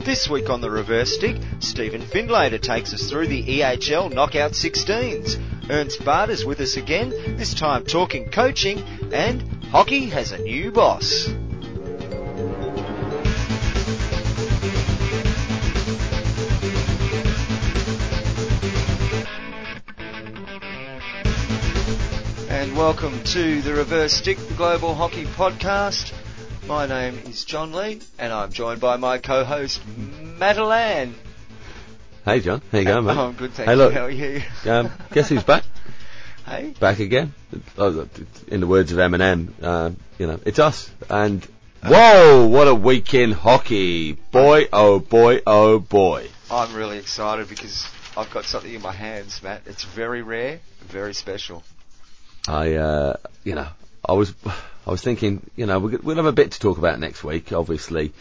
This week on the reverse stick, Stephen Findlater takes us through the EHL knockout 16s. Ernst Baart is with us again, this time talking coaching, and hockey has a new boss. And welcome to the Reverse Stick the Global Hockey Podcast. My name is John Lee, and I'm joined by my co-host Madeline. Hey John, how you going, mate? Oh, I'm good, thank Hey, you. look. How are you? Um, guess who's back? Hey. Back again. Oh, In the words of Eminem, uh, you know, it's us. And whoa, what a weekend hockey! Boy, oh boy, oh boy. I'm really excited because I've got something in my hands, Matt. It's very rare, very special. I, uh, you know, I was, I was thinking, you know, we'll have a bit to talk about next week. Obviously,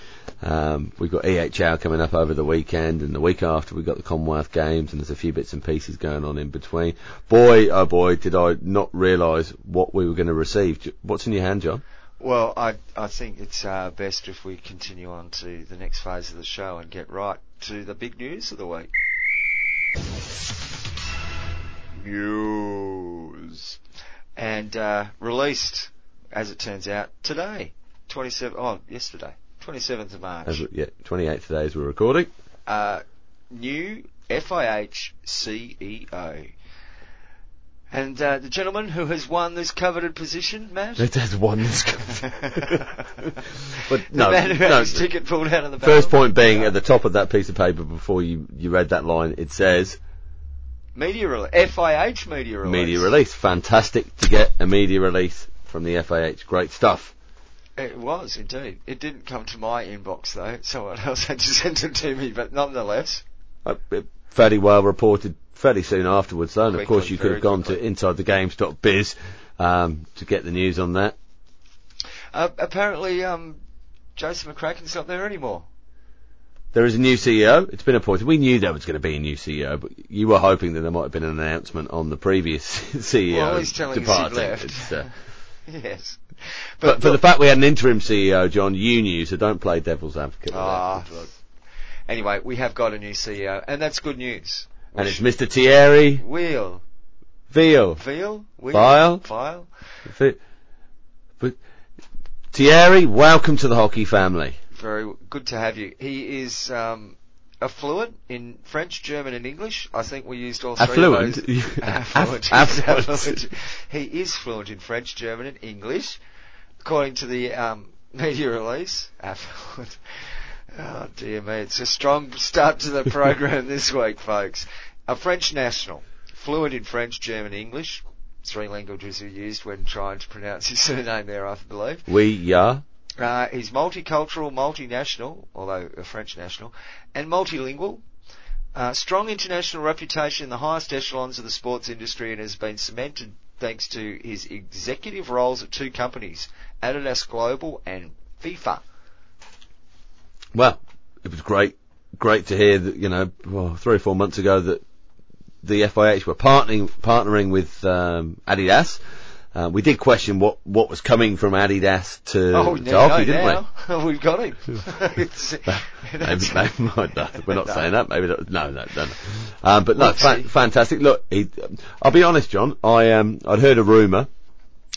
um, we've got EHL coming up over the weekend, and the week after we've got the Commonwealth Games, and there's a few bits and pieces going on in between. Boy, oh boy, did I not realise what we were going to receive. What's in your hand, John? Well, I I think it's uh, best if we continue on to the next phase of the show and get right to the big news of the week. News. And uh, released, as it turns out, today, 27. Oh, yesterday, 27th of March. As, yeah, 28th today as we're recording. uh, new FIH CEO. And uh, the gentleman who has won this coveted position, Matt? It has one. but the no, man who had no. his ticket pulled out of the First point being at the top of that piece of paper before you, you read that line, it says Media release. FIH media release. media release. Fantastic to get a media release from the FIH. Great stuff. It was, indeed. It didn't come to my inbox, though. Someone else had to send it to me, but nonetheless. Uh, fairly well reported fairly soon afterwards though, and of course you could have gone quickly. to insidethegames.biz um, to get the news on that. Uh, apparently, um, Jason McCracken's not there anymore. There is a new CEO. It's been appointed. We knew there was going to be a new CEO, but you were hoping that there might have been an announcement on the previous CEO Well, he's telling us he departing. left. Yes. But, for the fact we had an interim CEO, John, you knew, so don't play devil's advocate. Ah, Anyway, we have got a new CEO, and that's good news. And it's Mr. Thierry Wheel. Veal. Veal? Wheel? File? File? Fi- But Thierry, welcome to the hockey family. Very good to have you. He is um, affluent in French, German, and English. I think we used all three Affluent? of those. affluent. Affluent. affluent. He is fluent in French, German, and English, according to the um, media release. Affluent. Oh dear me, it's a strong start to the program this week, folks. A French national, fluent in French, German, English. Three languages are used when trying to pronounce his surname there, I believe. We, yeah. Uh, he's multicultural, multinational, although a French national, and multilingual. Uh, strong international reputation in the highest echelons of the sports industry and has been cemented thanks to his executive roles at two companies, Adidas Global and FIFA. Well, it was great, great to hear that, you know, well, three or four months ago that the FIH were partnering, partnering with, um, Adidas. Uh, we did question what, what was coming from Adidas to, oh, to no, hockey, didn't we? now We've got him. It's- maybe, maybe not. We're not No. saying that. Maybe not, no, no, no. no. Um, but no, fa- fantastic. Look, he, I'll be honest, John. I um, I'd heard a rumor,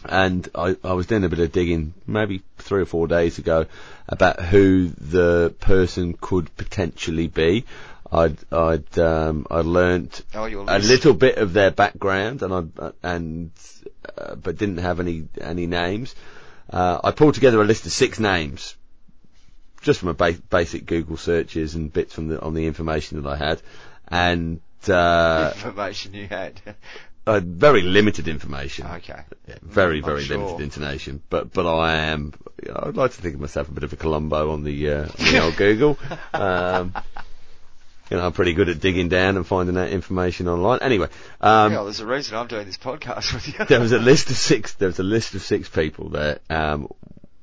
and I, I was doing a bit of digging, maybe three or four days ago, about who the person could potentially be. I'd I'd um, I learnt Oh, a little bit of their background, and I and uh, but didn't have any any names. Uh, I pulled together a list of six names, just from a ba- basic Google searches and bits from the on the information that I had, and uh, information you had. uh, very limited information. okay. Yeah, very very sure. limited information. But but I am. You know, I'd like to think of myself a bit of a Columbo on the uh, on the old Google. Um, you know, I'm pretty good at digging down and finding that information online. Anyway, um, yeah, there's a reason I'm doing this podcast with you. there was a list of six. There was a list of six people there. Um,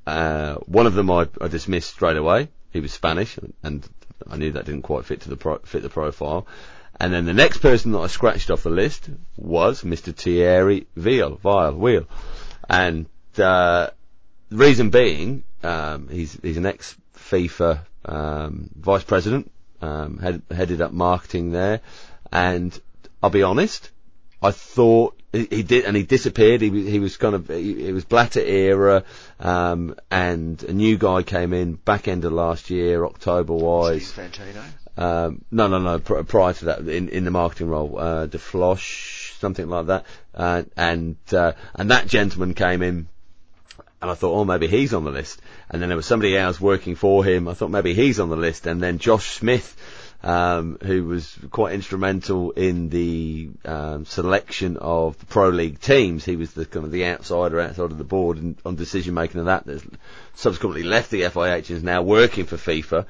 uh, one of them I, I dismissed straight away. He was Spanish, and I knew that didn't quite fit to the pro- fit the profile. And then the next person that I scratched off the list was Mr. Thierry Veal, Vile, Wheel. And uh, the reason being, um, he's he's an ex FIFA um, vice president, um, head, headed up marketing there, and I'll be honest, I thought he, he did, and he disappeared. He was he was kind of he, it was Blatter era, um, and a new guy came in back end of last year, October wise. Steve Fantino. Um, no, no, no. Pr- prior to that, in, in the marketing role, uh, DeFlosh, something like that, uh, and uh, and that gentleman came in, and I thought, oh, maybe he's on the list. And then there was somebody else working for him. I thought maybe he's on the list. And then Josh Smith, um, who was quite instrumental in the um, selection of the pro league teams. He was the kind of the outsider outside of the board and on decision making of that. Subsequently left the FIH and is now working for FIFA.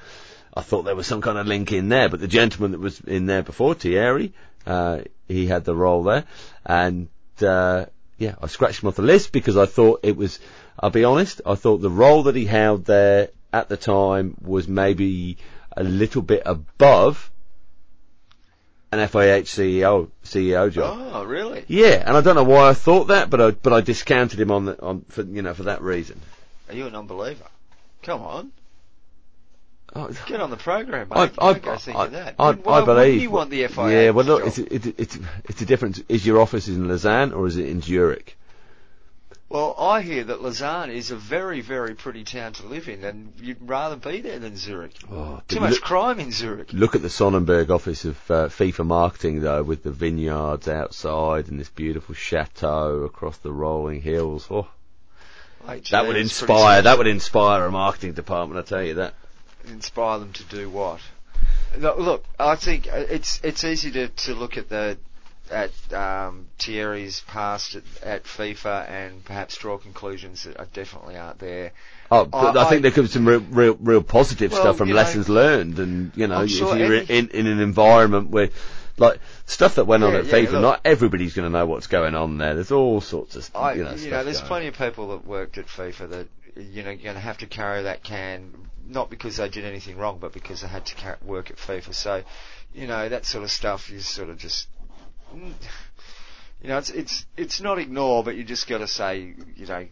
I thought there was some kind of link in there, but the gentleman that was in there before, Thierry, uh, he had the role there, and uh, yeah, I scratched him off the list because I thought it was. I'll be honest, I thought the role that he held there at the time was maybe a little bit above an FIH CEO CEO job. Oh, really? Yeah, and I don't know why I thought that, but I but I discounted him on the, on for you know for that reason. Are you an unbeliever? Come on, Oh, get on the program, mate. I, I, go thinking I, that. I, Why I believe. you want the FIH Yeah, well, look, it's, it, it's it's a difference. Is your office in Lausanne or is it in Zurich? Well, I hear that Lausanne is a very, very pretty town to live in, and you'd rather be there than Zurich. Oh, Too much look, crime in Zurich. look at the Sonnenberg office of uh, FIFA marketing though, with the vineyards outside and this beautiful chateau across the rolling hills. Oh, Mate, that would inspire. That would inspire a marketing department. I tell you that. inspire them to do what? Look, look, I think uh, it's it's easy to, to look at the at um, Thierry's past at, at FIFA and perhaps draw conclusions that are definitely aren't there. Oh, but I- I, think there could be some real, real, real positive Well, stuff from you know, lessons learned, and you know, I'm if you're in, in an environment where, like, stuff that went on at yeah, FIFA, look. not everybody's going to know what's going on there. There's all sorts of, I, you know, you stuff know, there's plenty of people that worked at FIFA that you know you're going to have to carry that can not because they did anything wrong, but because they had to work at FIFA. So, you know, that sort of stuff is sort of just. You know, it's it's it's not ignore, but you just got to say, you know,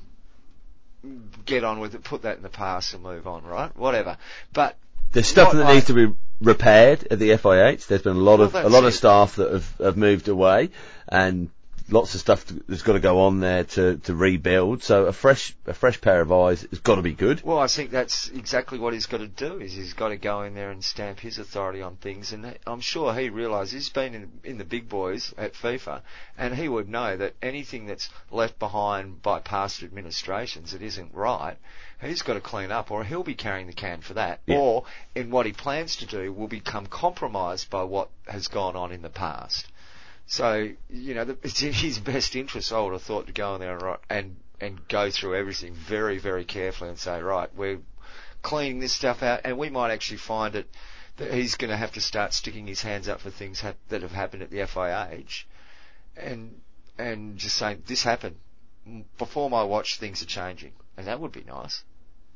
get on with it, put that in the past, and move on, right? Whatever. But There's stuff that I- needs to be repaired at the FIH. There's been a lot Well, of a lot of staff that have, have moved away, and lots of stuff that's got to go on there to, to rebuild. So a fresh a fresh pair of eyes has got to be good. Well, I think that's exactly what he's got to do. Is he's got to go in there and stamp his authority on things, and uh, I'm sure he realises he's been in, in the big boys at FIFA, and he would know that anything that's left behind by past administrations that isn't right, he's got to clean up, or he'll be carrying the can for that, Yeah. or in what he plans to do will become compromised by what has gone on in the past. So, you know, it's in his best interest, I would have thought, to go in there and, ri- and, and go through everything very, very carefully and say, right, we're cleaning this stuff out, and we might actually find it that he's going to have to start sticking his hands up for things hap- that have happened at the FIH, and and just saying this happened before my watch. Things are changing, and that would be nice.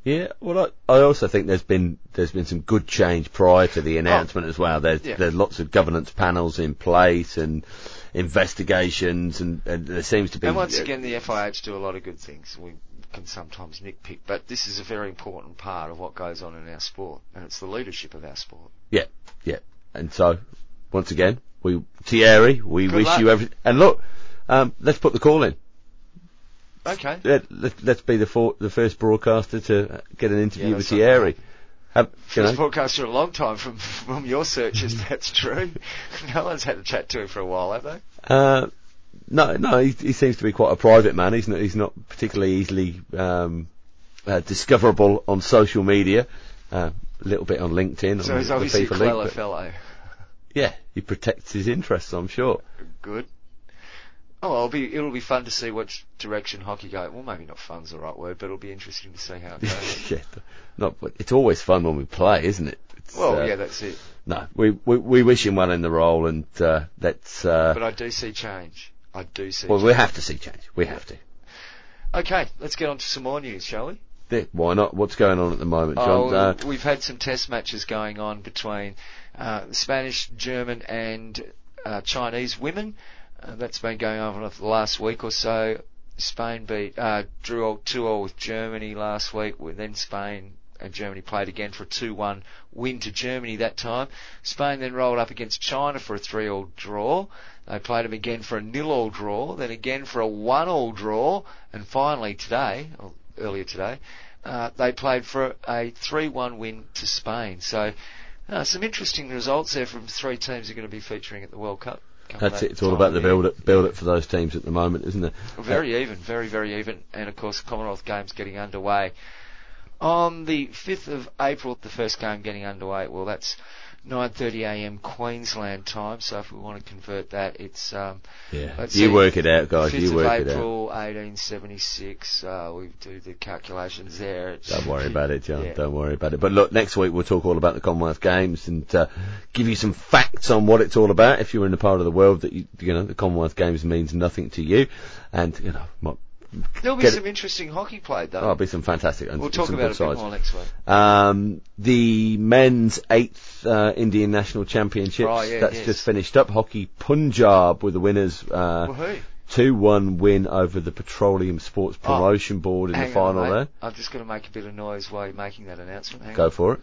Yeah, well, I, I also think there's been there's been some good change prior to the announcement as well. There's yeah. there's lots of governance panels in place and investigations, and, and there seems to be. And once again, the FIH do a lot of good things. We can sometimes nitpick, but this is a very important part of what goes on in our sport, and it's the leadership of our sport. yeah, yeah. And so, once again, we Thierry, we Good wish luck. you every. And look, um, let's put the call in. Okay. Let, let, let's be the for, the first broadcaster to get an interview Yeah, with Thierry. Have, you First know, broadcaster a long time from from your searches. That's true. no one's had a chat to him for a while, have they? Uh, no, no, he, he seems to be quite a private man. He's not, he's not particularly easily um, uh, discoverable on social media. Uh, a little bit on LinkedIn. So he's obviously a clever League, fellow. yeah, he protects his interests. I'm sure. Good. Oh, it'll be it'll be fun to see which direction hockey goes. Well, maybe not fun's the right word, but it'll be interesting to see how it goes. yeah, not. But it's always fun when we play, isn't it? It's, well, uh, yeah, that's it. No, we, we we wish him well in the role, and uh, let's. Uh, But I do see change. I do see. well, change. we have to see change. We have to. Okay, let's get on to some more news, shall we? Yeah, why not? What's going on at the moment, John? Oh, Uh, we've had some test matches going on between uh, Spanish, German, and uh, Chinese women. Uh, that's been going on for the last week or so. Spain beat uh, drew two all with Germany last week. Then Spain and Germany played again for a 2-1 win to Germany that time. Spain then rolled up against China for a 3-all draw. They played them again for a nil-all draw, then again for a one-all draw, and finally today, or earlier today, uh, they played for a 3-1 win to Spain. So, uh, some interesting results there from three teams who are going to be featuring at the World Cup. That's it. It's all about the build it, build it for those teams at the moment, isn't it? Very even, very very even, and of course Commonwealth Games getting underway on the 5th of April. The first game getting underway. Well, that's 9:30 a.m. Queensland time. So if we want to convert that, it's um, yeah. You work it out, guys. You work April, it out. April 1876. Uh, we do the calculations there. It's Don't worry about it, John. Yeah. Don't worry about it. But look, next week we'll talk all about the Commonwealth Games and uh, give you some facts on what it's all about. If you're in a part of the world that you, you know the Commonwealth Games means nothing to you, and you know There'll be some it. interesting hockey played though. Oh, there'll be some fantastic. We'll talk about it a bit more next week. Um, the men's eighth uh, Indian National Championships. Oh, yeah, that's yes. just finished up. Hockey Punjab with the winners. Uh, Two one win over the Petroleum Sports oh, Promotion oh, Board in the final on, there. I'm just going to make a bit of noise while you're making that announcement. Hang Go on. for it.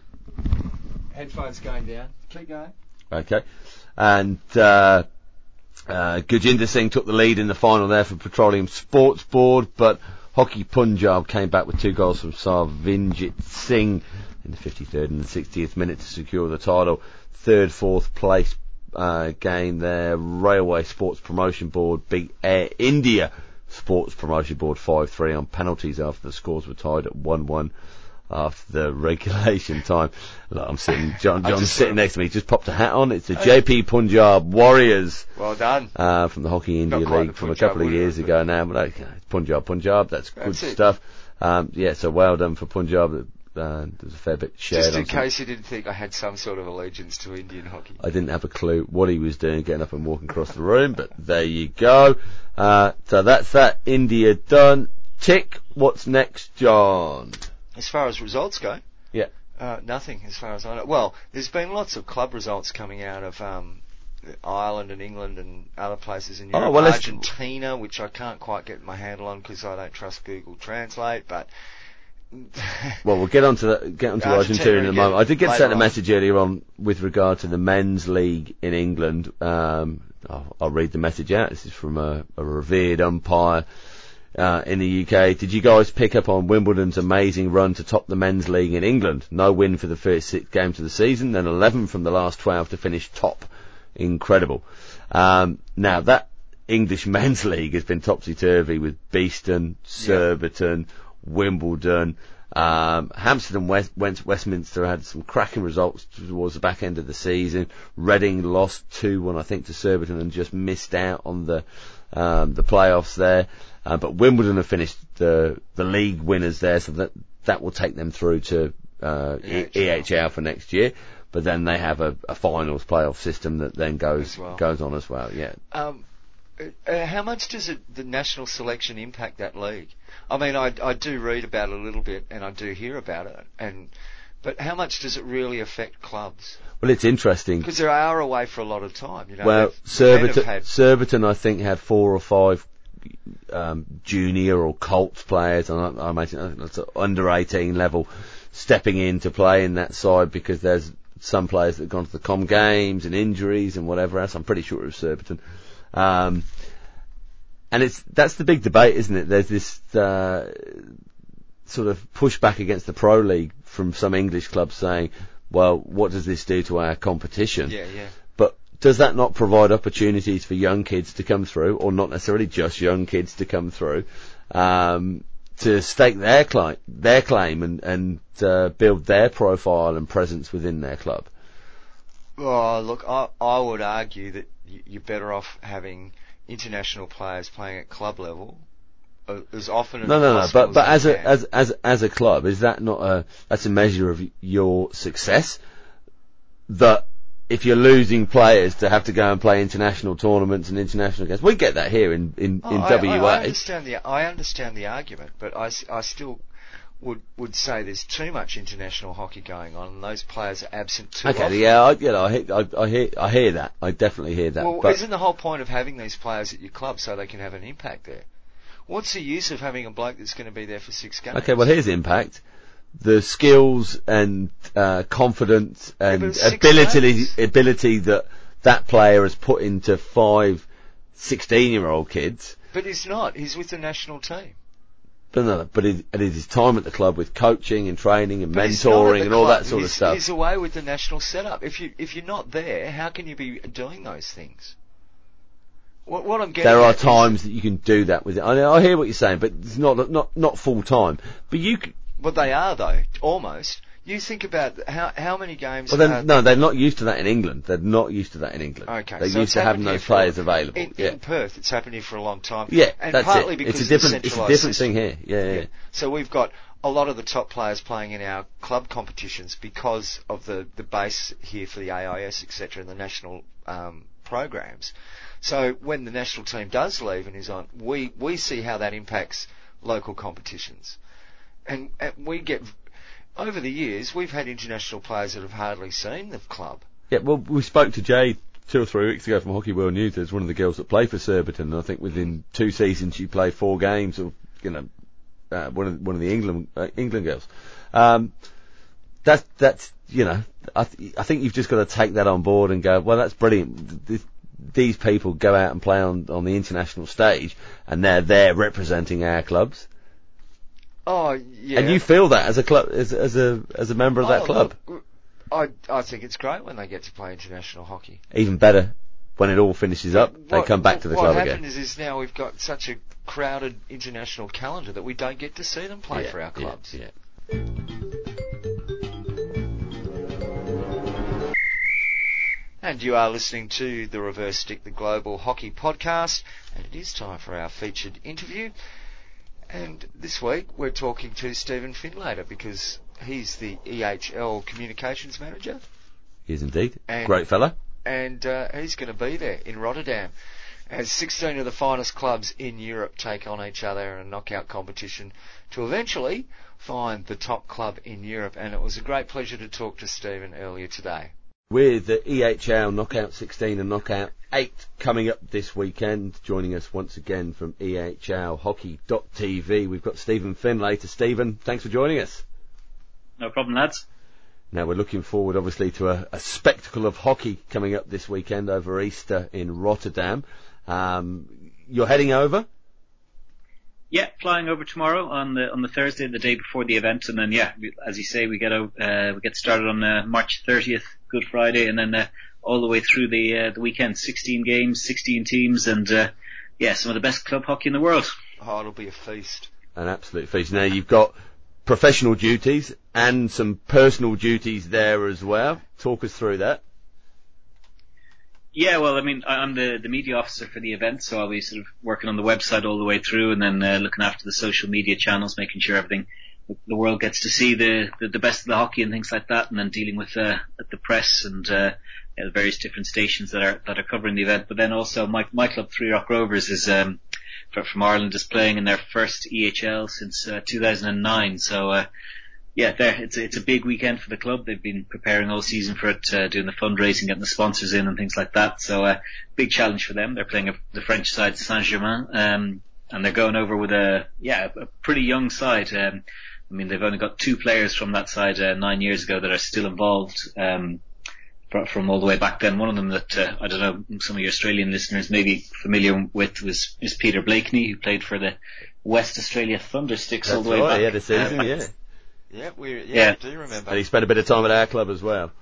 Headphones going down. Keep going. Okay. And uh, uh, Gurjinder Singh took the lead in the final there for Petroleum Sports Board, but Hockey Punjab came back with two goals from Sarvinjit Singh in the 53rd and the 60th minute to secure the title. Third, fourth place uh, game there. Railway Sports Promotion Board beat Air India Sports Promotion Board 5-3 on penalties after the scores were tied at 1-1 after the regulation time. Look, I'm sitting, John, John's sitting next to me, just popped a hat on. It's the JP Punjab Warriors. Well done. Uh, from the Hockey India League from a couple of years ago now, but okay, Punjab, Punjab, that's, that's good it. stuff. Um, yeah, so well done for Punjab. Uh, there's a fair bit shared. Just in case you didn't think I had some sort of allegiance to Indian hockey. I didn't have a clue what he was doing, getting up and walking across the room, but there you go. Uh, so that's that. India done. Tick. What's next, John? As far as results go, yeah, uh, nothing as far as I know. Well, there's been lots of club results coming out of um, Ireland and England and other places in oh, Europe. Oh, well, Argentina, which I can't quite get my handle on because I don't trust Google Translate, but. Well, we'll get on to the, get on to Argentina, Argentina in a moment. I did get sent a message earlier on with regard to the men's league in England. Um, I'll, I'll, read the message out. This is from a, a revered umpire uh, in the UK. Did you guys pick up on Wimbledon's amazing run to top the men's league in England? No win for the first six games of the season, then 11 from the last 12 to finish top. Incredible. Um, now that English men's league has been topsy-turvy with Beeston, Surbiton, yeah. Wimbledon, um, Hampstead and West, went Westminster had some cracking results towards the back end of the season. Reading lost 2-1, I think, to Surbiton and just missed out on the, um, the playoffs there. Uh, but Wimbledon have finished the the league winners there, so that that will take them through to uh, EHL. EHL for next year. But then they have a, a finals playoff system that then goes well. goes on as well. Yeah. Um, uh, how much does it, the national selection impact that league? I mean, I, I do read about it a little bit, and I do hear about it, and but how much does it really affect clubs? Well, it's interesting because they are away for a lot of time. You know, well, Surbiton, Surbiton, I think, had four or five um, junior or Colts players, and I, I imagine that's under 18 level, stepping in to play in that side because there's some players that have gone to the Com Games and injuries and whatever else. I'm pretty sure it was Surbiton. Um, and it's that's the big debate, isn't it? There's this uh, sort of pushback against the pro league from some English clubs saying, "Well, what does this do to our competition?" Yeah, yeah But does that not provide opportunities for young kids to come through, or not necessarily just young kids to come through, um, to stake their claim, their claim and, and uh, build their profile and presence within their club? Oh, look, I, I would argue that you're better off having international players playing at club level uh, as often as no, no, no. But but as a as as as a club, is that not a that's a measure of your success? That if you're losing players to have to go and play international tournaments and international games, we get that here in in, oh, in I, WA. I, understand the I understand the argument, but I, I still would would say there's too much international hockey going on, and those players are absent too okay, often. yeah, I, you know, I, hear, I, I, hear I hear that. I definitely hear that. Well, isn't the whole point of having these players at your club so they can have an impact there? what's the use of having a bloke that's going to be there for six games? Okay, well here's the impact. The skills and uh, confidence and six ability games. ability that that player has put into five 16 year old kids. But he's not. He's with the national team. But no, but it, it is his time at the club with coaching and training and But he's mentoring and all club. that sort of stuff. He's away with the national setup. If you if you're not there, how can you be doing those things? What, what I'm getting There are times that you can do that with it. I, I hear what you're saying, but it's not not not full time. But you, c- Well, they are though, almost. You think about how how many games. well then are- no, they're not used to that in England. They're not used to that in England. Okay, they're so used to having those players available. in, yeah, in Perth, it's happened here for a long time. yeah, and that's partly it. because It's a different, it's a different system. thing here. Yeah, yeah. Yeah. So we've got a lot of the top players playing in our club competitions because of the, the base here for the AIS, etc., and the national um, programs. So when the national team does leave and is on, we, we see how that impacts local competitions. And, and we get, over the years, we've had international players that have hardly seen the club. Yeah, well, we spoke to Jay two or three weeks ago from Hockey World News. There's one of the girls that play for Surbiton. and I think within two seasons she played four games, or you know, uh, one of one of the England uh, England girls. Um, that's that's you know, I th- I think you've just got to take that on board and go, well, that's brilliant. Th- these people go out and play on on the international stage, and they're there representing our clubs. Oh, yeah. And you feel that as a club, as as a as a member of that Oh, club. look, I, I think it's great when they get to play international hockey. Even better when it all finishes up, they come back to the what club again. is, is now we've got such a crowded international calendar that we don't get to see them play Yeah, for our yeah, clubs. yeah. And you are listening to the Reverse Stick, the Global Hockey Podcast, and it is time for our featured interview. And this week we're talking to Stephen Findlater because he's the EHL Communications Manager, He is indeed. And- Great fella. and uh, he's going to be there in Rotterdam as 16 of the finest clubs in Europe take on each other in a knockout competition to eventually find the top club in Europe. And it was a great pleasure to talk to Stephen earlier today. With the EHL Knockout 16 and Knockout 8 coming up this weekend, joining us once again from EHL Hockey.tv, we've got Stephen Findlater. Stephen, thanks for joining us. No problem, lads. Now we're looking forward obviously to a, a spectacle of hockey coming up this weekend over Easter in Rotterdam. Um, you're heading over? Yeah, flying over tomorrow on the on the Thursday, the day before the event, and then yeah, as you say, we get uh, we get started on uh, March 30th, Good Friday, and then uh, all the way through the uh, the weekend, 16 games, 16 teams, and uh, yeah, some of the best club hockey in the world. Oh, it'll be a feast. An absolute feast. Now you've got professional duties and some personal duties there as well. Talk us through that. Yeah, well, I mean, I- I'm the, the media officer for the event, so I'll be sort of working on the website all the way through and then uh, looking after the social media channels, making sure everything, the world gets to see the, the, the best of the hockey and things like that, and then dealing with uh, the press and uh, yeah, the various different stations that are that are covering the event. But then also, my my club, Three Rock Rovers, is um, from Ireland, is playing in their first EHL since uh, 2009. So. Uh, yeah, there. It's a, it's a big weekend for the club. They've been preparing all season for it, uh, doing the fundraising, getting the sponsors in and things like that. So, uh, big challenge for them. They're playing a, the French side, Saint-Germain, um, and they're going over with a, yeah, a pretty young side. Um, I mean, they've only got two players from that side, uh, nine years ago that are still involved, um, from all the way back then. One of them that, uh, I don't know, some of your Australian listeners may be familiar with was, is Peter Blakeney, who played for the West Australia Thundersticks all the way right, back. he had a season, uh, back yeah. Yeah, we yeah, Yeah. I do remember. And he spent a bit of time at our club as well.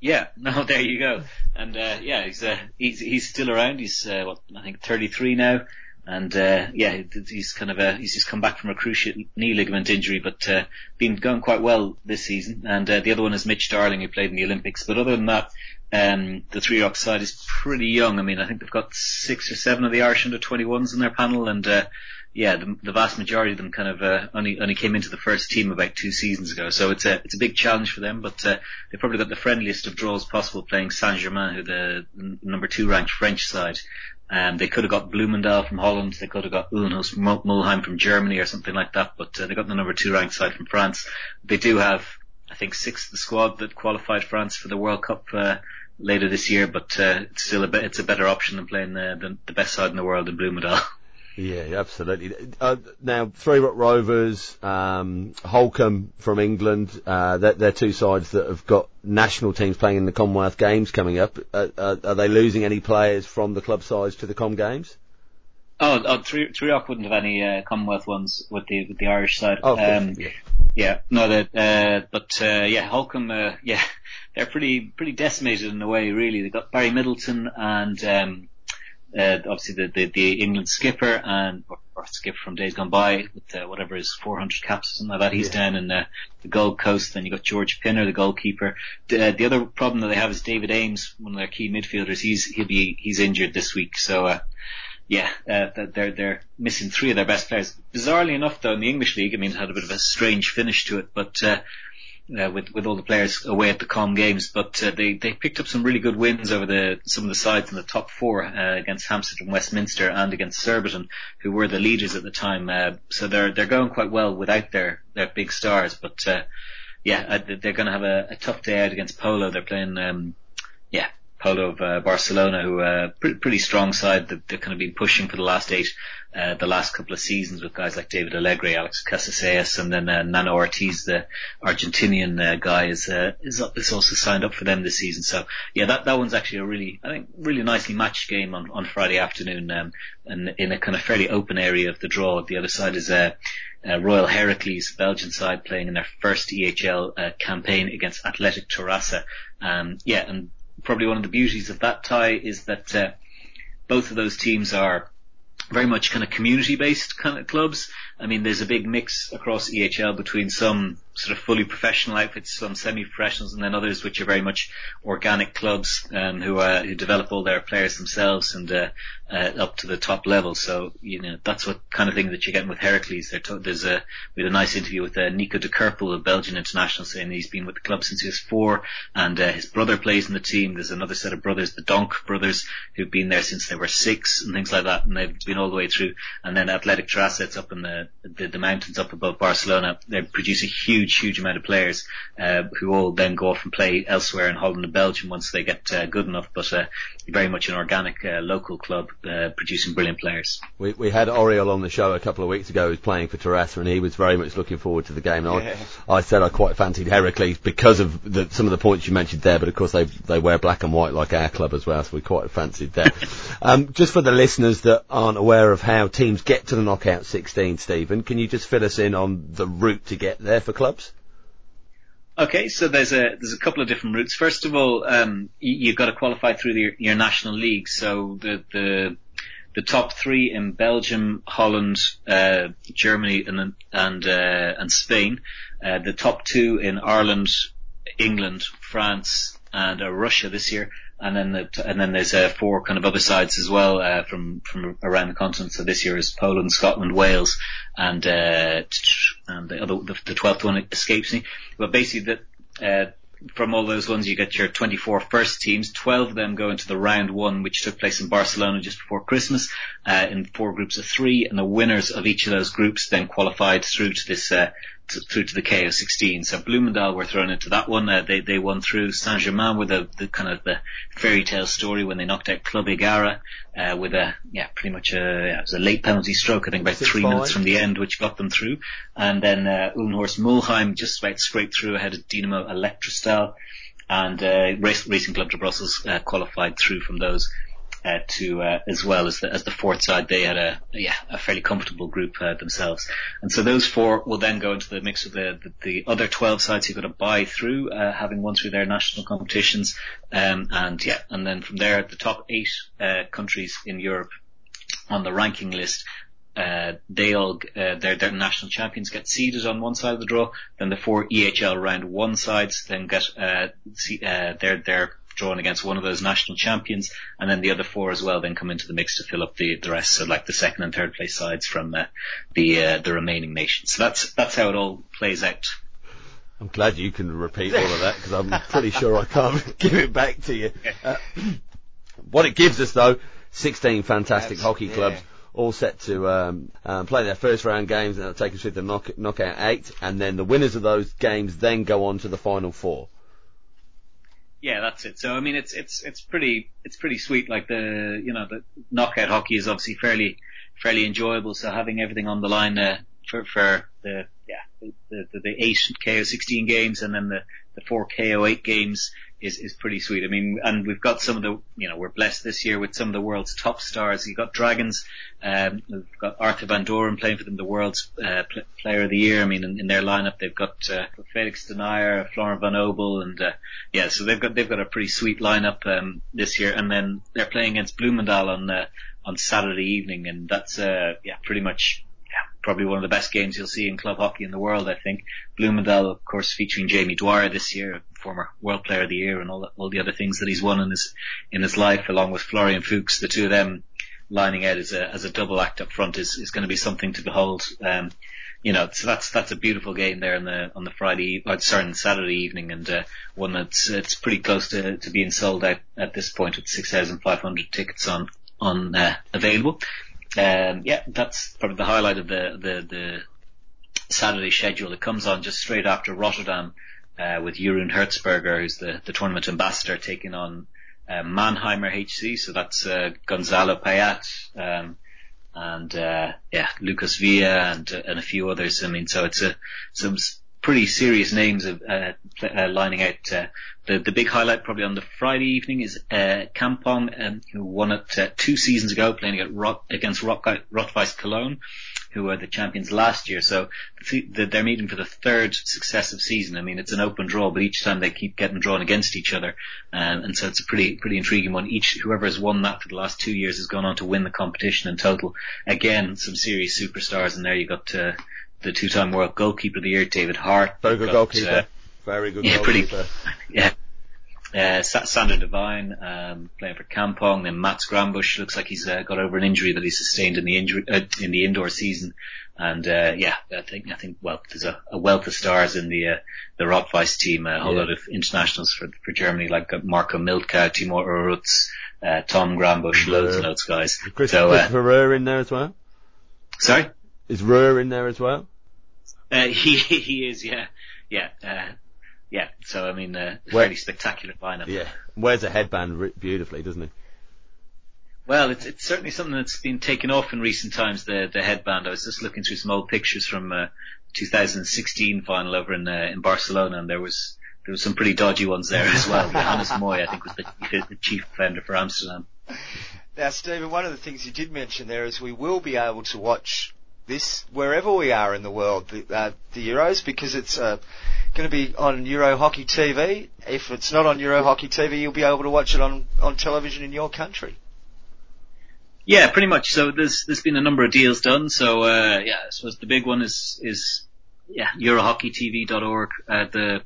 Yeah, no, there you go. And uh, yeah, he's uh, he's he's still around. He's uh, what I think 33 now, and uh, yeah, he's kind of uh, he's just come back from a cruciate knee ligament injury, but uh, been going quite well this season. And uh, the other one is Mitch Darling, who played in the Olympics. But other than that, um, the Three Rock side is pretty young. I mean, I think they've got six or seven of the Irish under 21s in their panel, and uh, yeah, the, the vast majority of them kind of uh, only only came into the first team about two seasons ago. So it's a it's a big challenge for them, but uh, they've probably got the friendliest of draws possible playing Saint Germain, who the number two ranked French side. Um, they could have got Bloemendaal from Holland, they could have got Uhlenhorst Mulheim from Germany or something like that, but uh, they got the number two ranked side from France. They do have, I think, six of the squad that qualified France for the World Cup. Uh, Later this year, but uh, it's still a bit, it's a better option than playing the, the, the best side in the world in Bloemendaal. Yeah, absolutely. Uh, now, Three Rock Rovers, um, Holcombe from England, uh, they're, they're, two sides that have got national teams playing in the Commonwealth Games coming up. Uh, uh are they losing any players from the club sides to the Com Games? Oh, oh Three Rock wouldn't have any uh, Commonwealth ones with the with the Irish side. Oh, um, yeah. yeah, no, that, uh, but uh, yeah, Holcombe, uh, yeah, they're pretty pretty decimated in a way. Really, they have got Barry Middleton and um, uh, obviously the, the, the England skipper and or, or skipper from days gone by with uh, whatever his 400 caps or something like that. He's yeah. down in uh, the Gold Coast. Then you got George Pinner, the goalkeeper. The, uh, the other problem that they have is David Ames, one of their key midfielders. He's he'll be he's injured this week, so. Uh, yeah, uh, they're they're missing three of their best players. Bizarrely enough, though, in the English league, I mean, it had a bit of a strange finish to it, but uh, uh, with with all the players away at the Com Games, but uh, they they picked up some really good wins over the some of the sides in the top four uh, against Hampstead and Westminster and against Surbiton, who were the leaders at the time. Uh, so they're they're going quite well without their their big stars, but uh, yeah, uh, they're going to have a, a tough day out against Polo. They're playing um, yeah Of uh, Barcelona, who uh, pretty, pretty strong side that they've kind of been pushing for the last eight, uh, the last couple of seasons with guys like David Alegre, Alex Casasayas, and then uh, Nano Ortiz, the Argentinian uh, guy, is, uh, is is also signed up for them this season. So yeah, that that one's actually a really, I think, really nicely matched game on on Friday afternoon, um, and in a kind of fairly open area of the draw. The other side is uh, uh, Royal Herakles, Belgian side, playing in their first EHL uh, campaign against Athletic Terrassa. Um, yeah, and probably one of the beauties of that tie is that uh, both of those teams are very much kind of community based kind of clubs. I mean, there's a big mix across EHL between some sort of fully professional outfits, some semi-professionals, and then others which are very much organic clubs um, who uh, who develop all their players themselves and uh, uh, up to the top level. So you know that's what kind of thing that you're getting with Herakles. To- there's a we had a nice interview with uh, Nico de Kerpel, a Belgian international, saying he's been with the club since he was four, and uh, his brother plays in the team. There's another set of brothers, the Donk brothers, who've been there since they were six and things like that, and they've been all the way through. And then Athletic Terrassa up in the, the the mountains up above Barcelona. They produce a huge huge, huge amount of players uh, who all then go off and play elsewhere in Holland and Belgium once they get uh, good enough. But uh, very much an organic uh, local club uh, producing brilliant players. We, we had Oriel on the show a couple of weeks ago who's playing for Terrassa and he was very much looking forward to the game. Yeah. I, I, said I quite fancied Herakles because of the, some of the points you mentioned there, but of course they they wear black and white like our club as well, so we quite fancied that. um, just for the listeners that aren't aware of how teams get to the knockout 16, Stephen, can you just fill us in on the route to get there for clubs? Okay, so there's a there's a couple of different routes. First of all, um, you, have got to qualify through the, your national league. So the the the top three in Belgium, Holland, uh, Germany, and and uh, and Spain. Uh, the top two in Ireland, England, France, and uh, Russia this year and then the, and then there's uh, four kind of other sides as well uh, from from around the continent. So this year is Poland, Scotland, Wales, and uh, and the other the twelfth one escapes me. But basically, that uh, from all those ones, you get your 24 first teams. 12 of them go into the round one, which took place in Barcelona just before Christmas, uh, in four groups of three, and the winners of each of those groups then qualified through to this uh, to, through to the KO16. So Bloemendaal were thrown into that one. Uh, they they won through. Saint Germain with the, the kind of the fairy tale story when they knocked out Club Egara uh, with a yeah pretty much a yeah, it was a late penalty stroke. I think about Six three five. minutes from the end, which got them through. And then uh, Uhlenhorst Mulheim just about scraped through ahead of Dynamo Elektrostal. And uh, Racing Club de Brussels uh, qualified through from those uh, to uh, as well as the, as the fourth side. They had a yeah a fairly comfortable group uh, themselves, and so those four will then go into the mix of the the, the other twelve sides who got to buy through, uh, having won through their national competitions, um, and yeah, and then from there the top eight uh, countries in Europe on the ranking list uh, they all uh, their their national champions get seeded on one side of the draw. Then the four EHL round one sides then get uh, see, uh, their their drawn against one of those national champions, and then the other four as well then come into the mix to fill up the, the rest. So like the second and third place sides from uh, the uh, the remaining nations. So that's that's how it all plays out. I'm glad you can repeat all of that because I'm pretty sure I can't give it back to you. Uh, what it gives us though, 16 fantastic that's, hockey clubs. Yeah. All set to um, um, play their first round games and take us through the knock, knockout eight, and then the winners of those games then go on to the final four yeah, that's it. So I mean, it's it's it's pretty it's pretty sweet. Like the you know the knockout hockey is obviously fairly fairly enjoyable. So having everything on the line uh, for for the yeah the the, the eight KO sixteen games and then the the four KO eight games is is pretty sweet. I mean, and we've got some of the you know we're blessed this year with some of the world's top stars. You've got Dragons, um, we've got Arthur Van Doren playing for them, the world's uh, pl- player of the year. I mean, in, in their lineup they've got uh, Felix Denayer, Florian Van Aubel, and uh, yeah, so they've got they've got a pretty sweet lineup um, this year. And then they're playing against Bloemendaal on uh, on Saturday evening, and that's uh, yeah pretty much yeah probably one of the best games you'll see in club hockey in the world, I think. Bloemendaal, of course, featuring Jamie Dwyer this year, former World Player of the Year and all the, all the other things that he's won in his, in his life, along with Florian Fuchs, the two of them lining out as a, as a double act up front is, is going to be something to behold. Um, you know, so that's that's a beautiful game there on the on the Friday, or sorry, on the Saturday evening, and uh, one that's it's pretty close to, to being sold out at this point with six thousand five hundred tickets on on uh, available. Um, yeah, that's probably the highlight of the, the, the Saturday schedule. It comes on just straight after Rotterdam, uh, with Jeroen Hertzberger, who's the, the tournament ambassador, taking on uh, Mannheimer HC. So that's uh, Gonzalo Peillat, um, and uh, yeah, Lucas Vila and and a few others. I mean, so it's a some pretty serious names of uh, uh, lining out. Uh, the the big highlight probably on the Friday evening is uh, Kampong, um, who won it uh, two seasons ago, playing against Rock, Rot-Weiss Cologne, who were the champions last year. So the, they're meeting for the third successive season. I mean, it's an open draw, but each time they keep getting drawn against each other, um, and so it's a pretty pretty intriguing one. Each whoever has won that for the last two years has gone on to win the competition in total. Again, some serious superstars, and there you got. Uh, the two-time world goalkeeper of the year, David Harte. Very good got, goalkeeper. Uh, Very good yeah, goalkeeper. Pretty, yeah. Uh, Sander de Wijn, um, playing for Kampong, then Mats Grambusch looks like he's uh, got over an injury that he sustained in the injury uh, in the indoor season, and uh, yeah, I think I think well, there's a, a wealth of stars in the uh, the Rot-Weiss team, a whole yeah. lot of internationals for for Germany like uh, Marco Miltkau, Timur Oruz, uh, Tom Grambusch, loads and loads of guys. Chris, so, Christopher in there as well. Sorry, is Ruhr in there as well? Uh, he he is, yeah, yeah, uh, yeah. So I mean, uh, Where, fairly spectacular lineup. Yeah, wears a headband beautifully, doesn't he? Well, it's it's certainly something that's been taken off in recent times. The the headband. I was just looking through some old pictures from uh, 2016 final over in uh, in Barcelona, and there was there was some pretty dodgy ones there as well. Johannes Moy, I think, was the, the chief offender for Amsterdam. Now, Stephen, one of the things you did mention there is we will be able to watch this wherever we are in the world, the, uh, the Euros, because it's uh, going to be on Euro Hockey TV. If it's not on Euro Hockey TV, you'll be able to watch it on, on television in your country. Yeah, pretty much. So there's there's been a number of deals done. So uh, yeah, I suppose the big one is is yeah EuroHockeyTV.org. Uh, the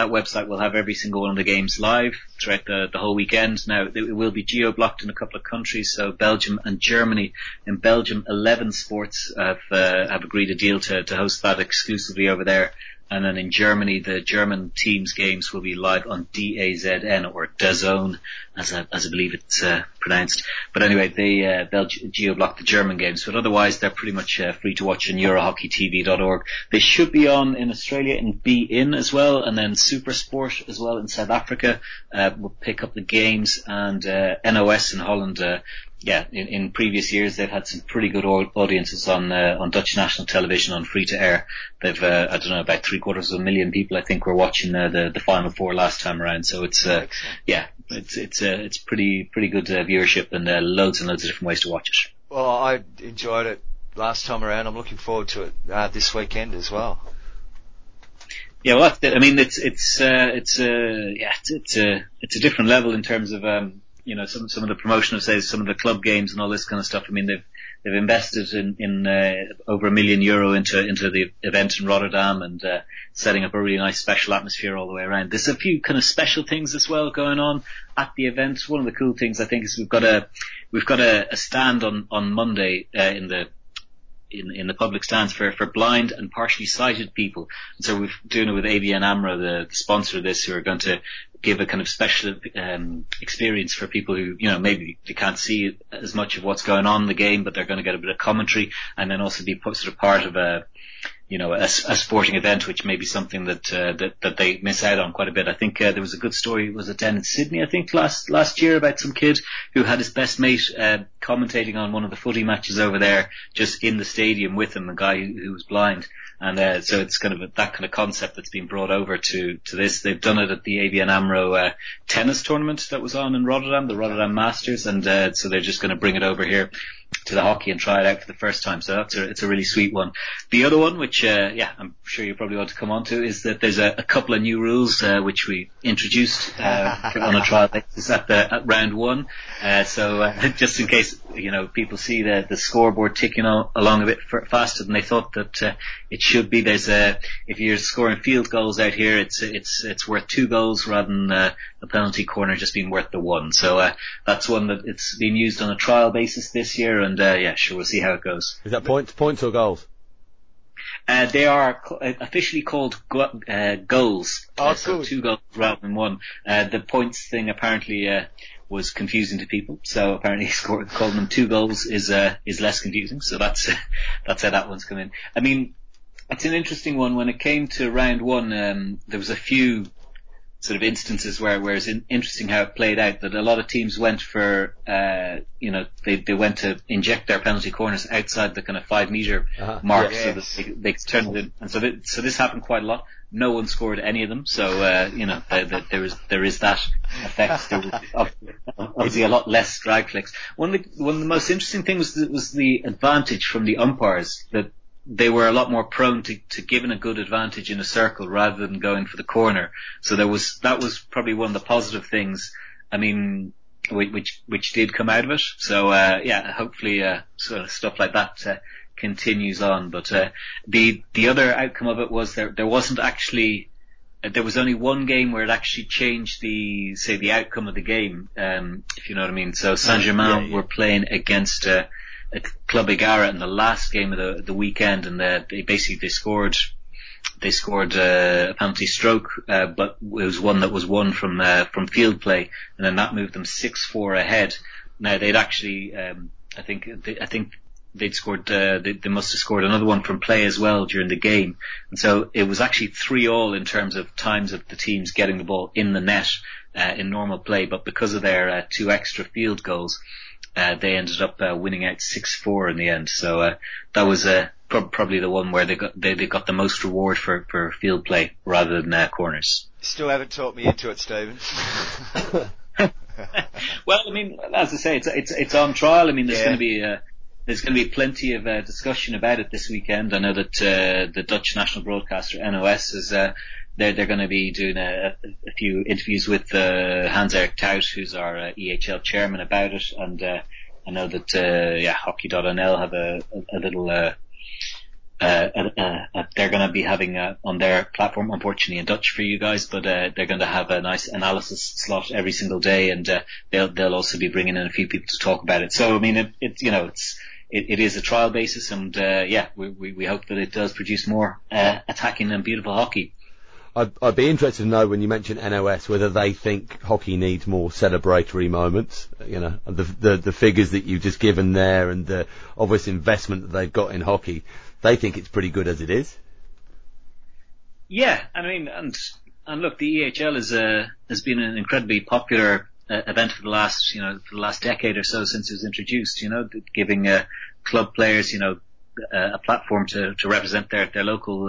that website will have every single one of the games live throughout the, the whole weekend. Now it will be geo-blocked in a couple of countries, so Belgium and Germany. In Belgium, 11 sports have uh, have agreed a deal to, to host that exclusively over there. And then in Germany, the German team's games will be live on DAZN or DAZN, as I, as I believe it's uh, pronounced. But anyway, they uh, they'll geo-block the German games, but otherwise they're pretty much uh, free to watch on EuroHockeyTV.org. They should be on in Australia and beIN as well, and then SuperSport as well in South Africa uh, will pick up the games, and uh, NOS in Holland uh, yeah, in, in previous years they've had some pretty good audiences on uh, on Dutch national television on free to air. They've uh, I don't know about three quarters of a million people I think were watching uh, the the final four last time around. So it's uh, yeah, it's it's uh, it's pretty pretty good uh, viewership and uh, loads and loads of different ways to watch it. Well, I enjoyed it last time around. I'm looking forward to it uh, this weekend as well. Yeah, well, I mean, it's it's uh, it's uh, yeah, it's it's a it's a different level in terms of um, you know, some some of the promotion of say some of the club games and all this kind of stuff. I mean, they've they've invested in in uh, over a million euro into into the event in Rotterdam and uh, setting up a really nice special atmosphere all the way around. There's a few kind of special things as well going on at the event. One of the cool things I think is we've got a we've got a, a stand on on Monday uh, in the in, in the public stands for, for blind and partially sighted people. And so we're doing it with ABN AMRO, the, the sponsor of this, who are going to give a kind of special um, experience for people who, you know, maybe they can't see as much of what's going on in the game, but they're going to get a bit of commentary and then also be sort of part of a, you know, a, a sporting event, which may be something that, uh, that, that they miss out on quite a bit. I think, uh, there was a good story, was it down in Sydney, I think last, last year about some kid who had his best mate, uh, commentating on one of the footy matches over there, just in the stadium with him, a guy who, who was blind. And uh, so it's kind of a, that kind of concept that's been brought over to to this. They've done it at the ABN AMRO uh, tennis tournament that was on in Rotterdam, the Rotterdam Masters, and uh, so they're just going to bring it over here to the hockey and try it out for the first time. So that's a, it's a really sweet one. The other one, which uh, yeah, I'm sure you probably want to come on to, is that there's a, a couple of new rules uh, which we introduced uh, on a trial basis at the at round one. Uh, so uh, just in case you know people see the the scoreboard ticking all, along a bit faster than they thought that uh, it should be. There's a if you're scoring field goals out here, it's it's it's worth two goals rather than the penalty corner just being worth the one. So that's one that it's been used on a trial basis this year, and uh, yeah, sure, we'll see how it goes. Is that points, points or goals? Uh, they are cl- uh, officially called go- uh, goals, Oh, uh, so good. two goals rather than one. Uh, the points thing apparently uh, was confusing to people, so apparently score, calling them two goals is uh, is less confusing. So that's that's how that one's come in. I mean, it's an interesting one. When it came to round one, um, there was a few sort of instances where where it's in, interesting how it played out that a lot of teams went for uh you know they they went to inject their penalty corners outside the kind of five meter Uh-huh. mark Yes. so that they, they could turn it in and so th- so this happened quite a lot no one scored any of them so uh you know uh, th- there is there is that effect there was obviously a lot less drag flicks one of the one of the most interesting things was the, was the advantage from the umpires that they were a lot more prone to, to giving a good advantage in a circle rather than going for the corner. So there was that was probably one of the positive things. I mean, which which did come out of it. So uh, yeah, hopefully uh, sort of stuff like that uh, continues on. But uh, the the other outcome of it was there there wasn't actually uh, there was only one game where it actually changed the say the outcome of the game, um, if you know what I mean. So Saint Germain Yeah, yeah. were playing against uh, Club Egara in the last game of the the weekend, and they basically they scored they scored uh, a penalty stroke, uh, but it was one that was won from uh, from field play, and then that moved them six four ahead. Now they'd actually, um, I think, they, I think they'd scored, uh, they, they must have scored another one from play as well during the game, and so it was actually three all in terms of times of the teams getting the ball in the net uh, in normal play, but because of their uh, two extra field goals, uh, they ended up uh, winning out six four in the end. So uh, that was uh, prob probably the one where they got they, they got the most reward for, for field play rather than uh, corners. Still haven't talked me into it, Stephen. well, I mean, as I say, it's it's it's on trial. I mean, there's Yeah. going to be uh, there's going to be plenty of uh, discussion about it this weekend. I know that uh, the Dutch national broadcaster NOS is uh, they're they're going to be doing a, a few interviews with uh, Hans Erik Tout, who's our uh, EHL chairman, about it. And uh, I know that uh, yeah, Hockey.nl have a, a, a little. Uh, uh, they're going to be having uh, on their platform, unfortunately in Dutch for you guys, but uh, they're going to have a nice analysis slot every single day, and uh, they'll they'll also be bringing in a few people to talk about it. So I mean, it, it you know it's it, it is a trial basis, and uh, yeah, we, we we hope that it does produce more uh, attacking and beautiful hockey. I'd, I'd be interested to know when you mention NOS whether they think hockey needs more celebratory moments. You know, the, the the figures that you've just given there and the obvious investment that they've got in hockey, they think it's pretty good as it is. Yeah, I mean, and and look, the EHL is a has been an incredibly popular uh, event for the last you know for the last decade or so since it was introduced. You know, giving uh, club players you know uh, a platform to to represent their their local.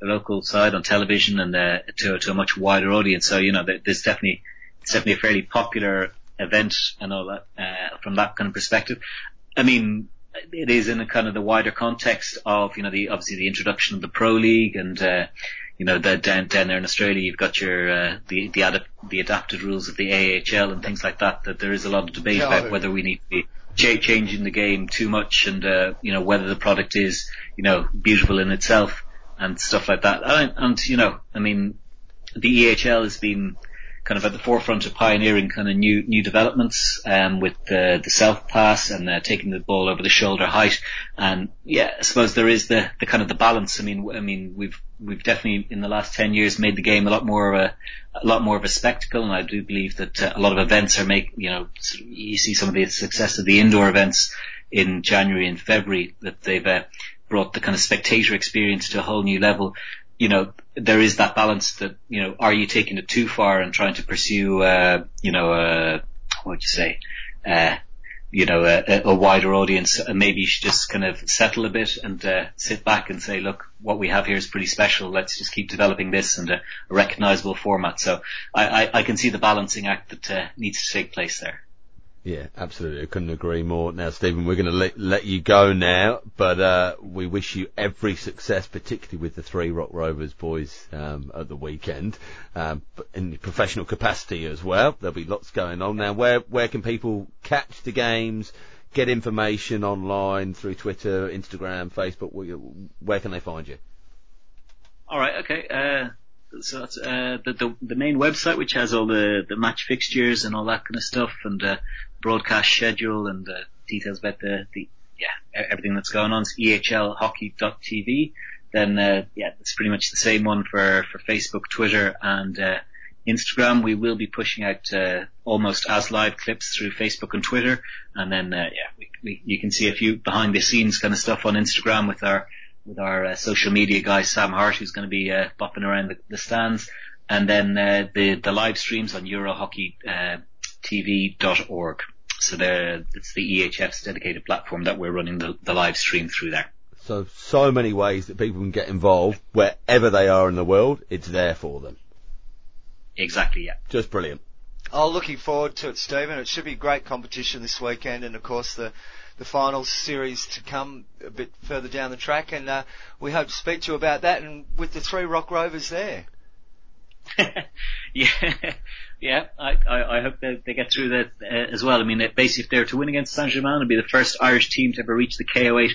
Their local side on television and uh, to to a much wider audience. So you know, there- there's definitely it's definitely a fairly popular event and all that uh, from that kind of perspective. I mean, it is in a kind of the wider context of you know the obviously the introduction of the pro league and uh, you know the down down there in Australia you've got your uh, the the adap- the adapted rules of the AHL and things like that. That there is a lot of debate No. about whether we need to be cha- changing the game too much and uh, you know whether the product is you know beautiful in itself and stuff like that. And, and you know, I mean, the EHL has been kind of at the forefront of pioneering kind of new new developments um, with the the self pass and uh, taking the ball over the shoulder height. And yeah, I suppose there is the the kind of the balance. I mean, I mean we've we've definitely in the last ten years made the game a lot more of a a lot more of a spectacle, and I do believe that uh, a lot of events are make you know you see some of the success of the indoor events in January and February that they've uh, brought the kind of spectator experience to a whole new level. You know, there is that balance that, you know, are you taking it too far and trying to pursue, uh, you know, uh, what would you say, uh, you know, a, a, wider audience, and maybe you should just kind of settle a bit and uh, sit back and say, look, what we have here is pretty special. Let's just keep developing this and a, a recognizable format. So I, I, I, can see the balancing act that uh, needs to take place there. Yeah, absolutely. I couldn't agree more. Now, Stephen, we're going to let, let you go now, but uh, we wish you every success, particularly with the three Rock Rovers boys um, at the weekend, um, in professional capacity as well. There'll be lots going on. Now, where where can people catch the games, get information online through Twitter, Instagram, Facebook? Where can they find you? All right. Okay. Uh so that's uh, the, the, the main website, which has all the the match fixtures and all that kind of stuff, and uh, broadcast schedule and uh, details about the the yeah everything that's going on. It's ehlhockey.tv. Then uh, yeah, it's pretty much the same one for for Facebook, Twitter, and uh, Instagram. We will be pushing out uh, almost as live clips through Facebook and Twitter, and then uh, yeah, we, we, you can see a few behind the scenes kind of stuff on Instagram with our with our uh, social media guy Sam Hart, who's going to be uh, bopping around the, the, stands, and then uh, the the live streams on EuroHockeyTV.org. So there, it's the EHF's dedicated platform that we're running the, the live stream through there. So so many ways that people can get involved wherever they are in the world. It's there for them. Exactly. Yeah. Just brilliant. Oh, looking forward to it, Stephen. It should be great competition this weekend, and of course the the final series to come a bit further down the track, and uh, we hope to speak to you about that and with the three Rock Rovers there. yeah, yeah. I, I, I hope that they get through that uh, as well. I mean, basically, if they're to win against Saint Germain, it'll be the first Irish team to ever reach the KO8.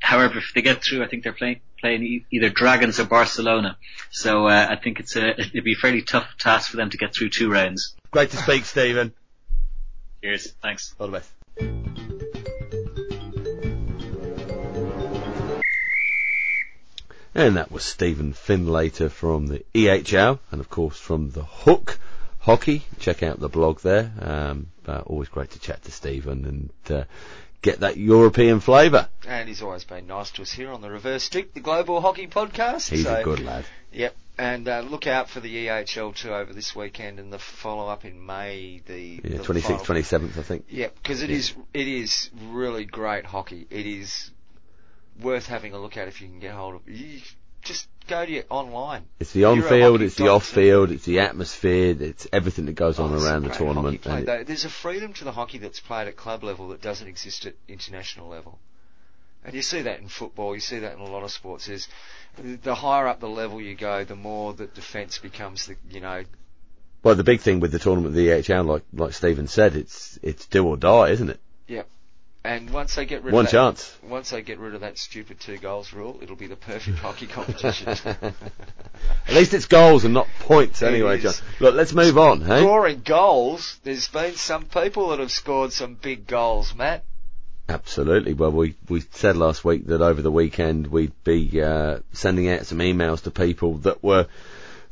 However, if they get through, I think they're playing playing either Dragons or Barcelona. So uh, I think it's a it'd be a fairly tough task for them to get through two rounds. Great to speak, Stephen. Cheers. Thanks. All the best. And that was Stephen Findlater from the EHL and of course from the Hook Hockey. Check out the blog there. Um, always great to chat to Stephen and uh, get that European flavour. And he's always been nice to us here on the Reverse Stick, the Global Hockey Podcast. He's so, a good lad. Yep. And uh, look out for the EHL too over this weekend and the follow up in May. The yeah, 26th, 27th, I think. Yep, because it yeah. is it is really great hockey. It is worth having a look at if you can get hold of. You just go to your online. It's the on-field, it's the off-field, it's the atmosphere, it's everything that goes oh, on around the tournament. There's a freedom to the hockey that's played at club level that doesn't exist at international level. And you see that in football, you see that in a lot of sports. Is the higher up the level you go, the more that defence becomes the, you know. Well, the big thing with the tournament, the EHL, like like Stephen said, it's it's do or die, isn't it? Yep. And once they get rid one of that, chance, once they get rid of that stupid two goals rule, it'll be the perfect hockey competition. At least it's goals and not points, anyway, John. Look, let's move on. Hey, scoring goals. There's been some people that have scored some big goals, Matt. Absolutely. Well, we, we said last week that over the weekend we'd be uh, sending out some emails to people that were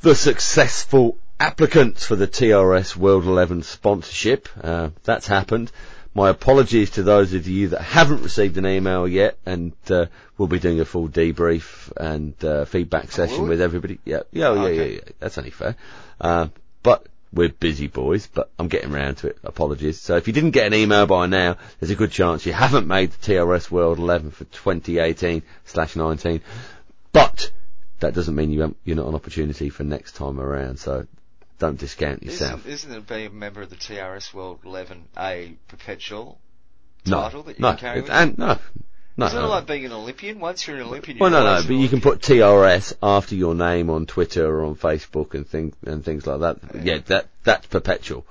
the successful applicants for the TRS World 11 sponsorship. Uh, that's happened. My apologies to those of you that haven't received an email yet, and uh, we'll be doing a full debrief and uh, feedback session with everybody. Yeah, yeah, oh, okay. yeah, yeah, yeah. That's only fair. Uh, but we're busy boys, but I'm getting around to it. Apologies. So if you didn't get an email by now, there's a good chance you haven't made the TRS World 11 for 2018 slash 19. But that doesn't mean you you're not an opportunity for next time around. So don't discount yourself. Isn't, isn't it being a member of the TRS World 11 a perpetual no, title that you no, can carry with and no, no, Isn't no. it like being an Olympian? Once you're an Olympian, well, no, no, but you can put TRS after your name on Twitter or on Facebook and things and things like that. Yeah, yeah that that's perpetual.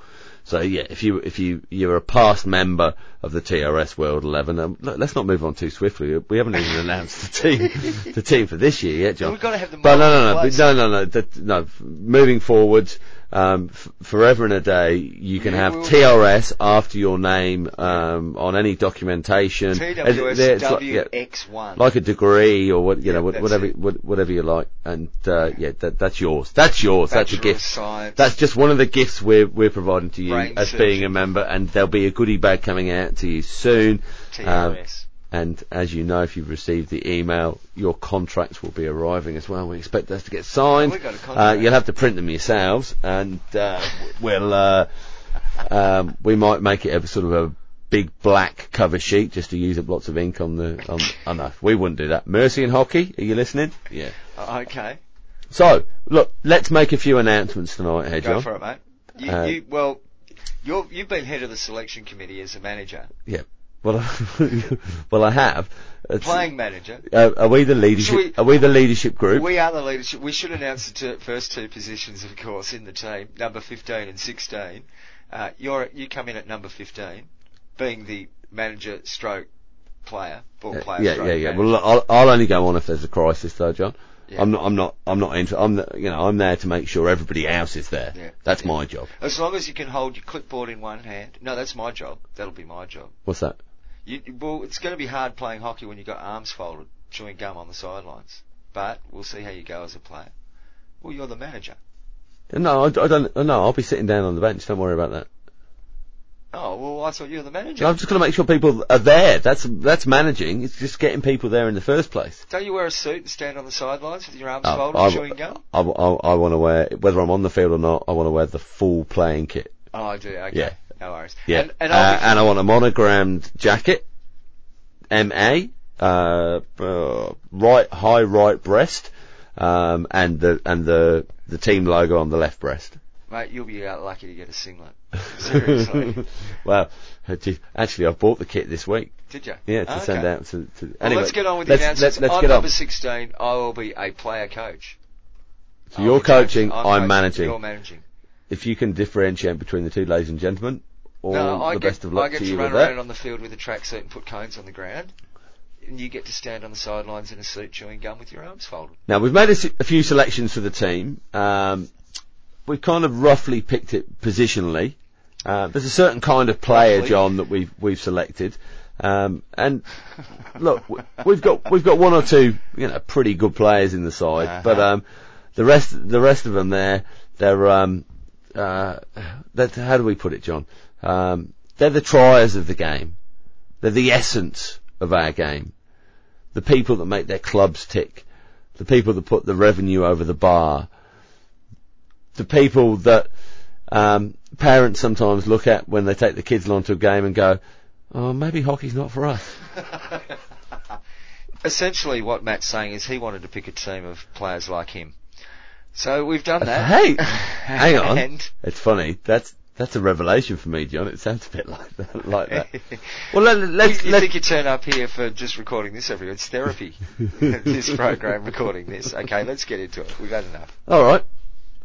So yeah, if you if you you're a past member of the TRS World 11, um, let's not move on too swiftly. We haven't even announced the team the team for this year yet, John. we've got to have the. But no, no, no, no, no, no, that, no. Moving forwards, um, f- forever and a day, you can have TRS after your name um, on any documentation. TWSWX1. Like, like, a degree or what you yeah, know, whatever, whatever you like, and uh, yeah, that, that's yours. That's yours. Bachelor that's a gift. Science. That's just one of the gifts we're we're providing to you Brain as surgery. being a member, and there'll be a goodie bag coming out to you soon. TRS. And as you know, if you've received the email, your contracts will be arriving as well. We expect those to get signed. Uh, you'll have to print them yourselves, and uh, we'll uh, um, we might make it a sort of a big black cover sheet just to use up lots of ink on the. On, oh no, we wouldn't do that. Mercian hockey, are you listening? Yeah. Uh, okay, So look, let's make a few announcements tonight, here, go for it, mate. You, Uh, you, well, you're, you've been head of the selection committee as a manager, Well, well, I have. It's- playing manager. Uh, are we the leadership? We- are we the leadership group? We are the leadership. We should announce the two, first two positions, of course, in the team, number 15 and 16. Uh, you're, you come in at number 15, being the manager stroke player, ball player yeah, stroke yeah, yeah. manager. Well, I'll, I'll only go on if there's a crisis, though, John. Yeah. I'm not. I'm not. I'm not into. I'm. The, you know. I'm there to make sure everybody else is there. Yeah. That's Yeah. my job. As long as you can hold your clipboard in one hand. No, that's my job. That'll be my job. What's that? You, well, it's going to be hard playing hockey when you've got arms folded, chewing gum on the sidelines. But we'll see how you go as a player. Well, you're the manager. No, I, I don't. No, I'll be sitting down on the bench. Don't worry about that. Oh, well, I thought you were the manager. I'm just going to make sure people are there. That's that's managing. It's just getting people there in the first place. Don't you wear a suit and stand on the sidelines with your arms Oh, folded, I, chewing gum? I, I, want to wear whether I'm on the field or not. I want to wear the full playing kit. Oh, I do. Okay. Yeah. No worries. Yeah, And, and uh, and I want a monogrammed jacket, MA, uh, uh, right high right breast, um, and the and the the team logo on the left breast. mate, you'll be uh, lucky to get a singlet. Seriously. well, uh, actually, I've bought the kit this week. Did you? Yeah, to send Okay. out to. to Well, let's get on with let's, the announcements. Let, us I'm get on. number 16. I will be a player coach. So I'll you're coaching. coaching, I'm, coaching, managing. You're managing. If you can differentiate between the two, ladies and gentlemen, all no, I the get, best of I get to to run around that. on the field with a tracksuit and put cones on the ground. And you get to stand on the sidelines in a suit chewing gum with your arms folded. Now we've made a few selections for the team. Um, we've kind of roughly picked it positionally. Uh, there's a certain kind of player. John, that we've we've selected. Um, and look, we've got we've got one or two, you know, pretty good players in the side, Uh-huh. but um, the rest the rest of them there, they're um, uh, that how do we put it, John? Um, they're the triers of the game. They're the essence of our game. The people that make their clubs tick. The people that put the revenue over the bar. The people that um, parents sometimes look at when they take the kids along to a game and go, "Oh, maybe hockey's not for us." Essentially, what Matt's saying is he wanted to pick a team of players like him. So we've done that. Hey, hang on. It's funny. That's that's a revelation for me, John. It sounds a bit like that. Like that. Well, let, let's you let's think you turn up here for just recording this every It's therapy. this program, recording this. Okay, let's get into it. We've had enough. all right.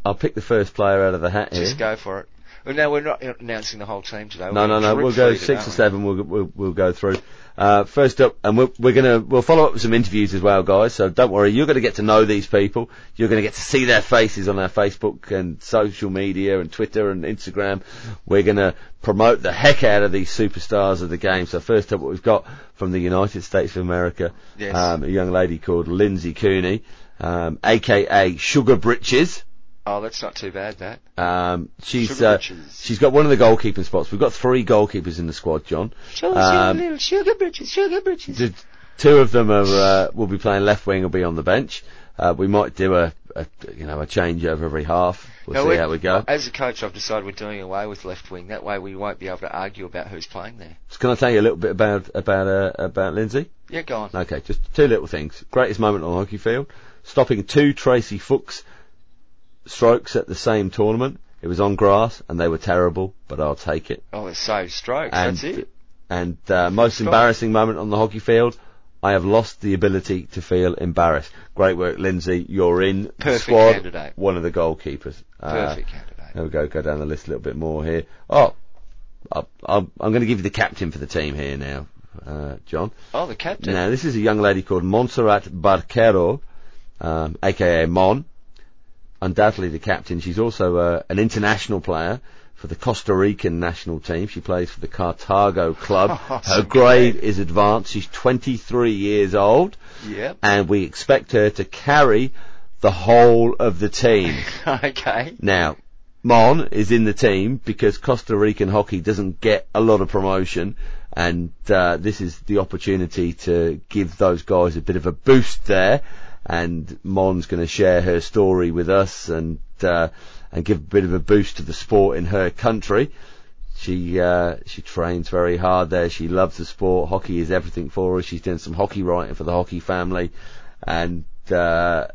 I'll pick the first player out of the hat here. Just go for it. Well, no, we're not announcing the whole team today. No, We're no, no. We'll go six or we? seven. We'll we'll, we'll go through. Uh, first up, and we're, we're gonna we'll follow up with some interviews as well, guys. So don't worry. You're gonna get to know these people. You're gonna get to see their faces on our Facebook and social media and Twitter and Instagram. We're gonna promote the heck out of these superstars of the game. So first up, what we've got from the United States of America, Yes. um, a young lady called Lindsay Cooney, um, aka Sugar Britches. Oh, that's not too bad, that. Um, she's uh, she's got one of the goalkeeping spots. We've got three goalkeepers in the squad, John. Show us your Um, little sugar britches, sugar britches. The two of them are uh, will be playing left wing Will be on the bench. Uh, we might do a, a you know a change over every half. We'll No, see we- how we go. As a coach, I've decided we're doing away with left wing. That way, we won't be able to argue about who's playing there. So can I tell you a little bit about about uh, about Lindsay? Yeah, go on. Okay, just two little things. Greatest moment on the hockey field: stopping two Tracey Fuchs strokes at the same tournament. It was on grass and they were terrible, but I'll take it. Oh, it's so strokes. And that's it. and uh, most Stop. embarrassing moment on the hockey field. I have lost the ability to feel embarrassed. Great work, Lindsay. You're in the Perfect squad. candidate. One of the goalkeepers. Uh, Perfect candidate. There we go. Go down the list a little bit more here. Oh, I- I'm, I'm going to give you the captain for the team here now, uh, John. Oh, the captain. Now, this is a young lady called Montserrat Barquero, um, aka Mon. Undoubtedly the captain. She's also uh, an international player for the Costa Rican national team. She plays for the Cartago club. Oh, Her grade is advanced. She's 23 years old, Yep. and we expect her to carry the whole of the team. okay. Now, Mon is in the team because Costa Rican hockey doesn't get a lot of promotion, and uh, this is the opportunity to give those guys a bit of a boost there. And Mon's going to share her story with us and uh, and give a bit of a boost to the sport in her country. She uh, she trains very hard there. She loves the sport. Hockey is everything for her. She's doing some hockey writing for the hockey family. And uh,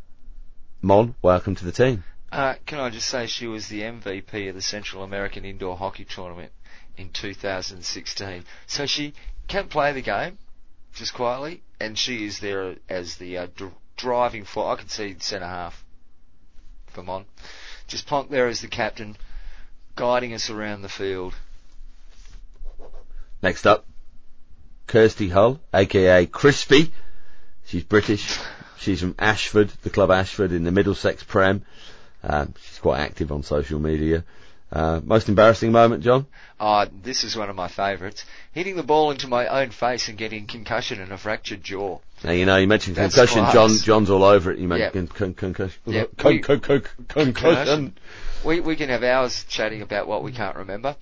Mon, welcome to the team. Uh, can I just say she was the MVP of the Central American Indoor Hockey Tournament in 2016. So she can play the game just quietly, and she is there as the uh, driving for. I can see centre half for Mon. Just Plonk there as the captain, guiding us around the field. Next up, Kirsty Hull, aka Crispy. She's British. She's from Ashford, the club Ashford in the Middlesex Prem. Um, she's quite active on social media. Uh, most embarrassing moment, John? Ah, this is one of my favourites. Hitting the ball into my own face and getting concussion and a fractured jaw. Now, you know, you mentioned That's concussion. class. John, John's all over it. You mentioned con- con- concussion. Yep. Con- We- con- con- concussion. We, we can have hours chatting about what we can't remember.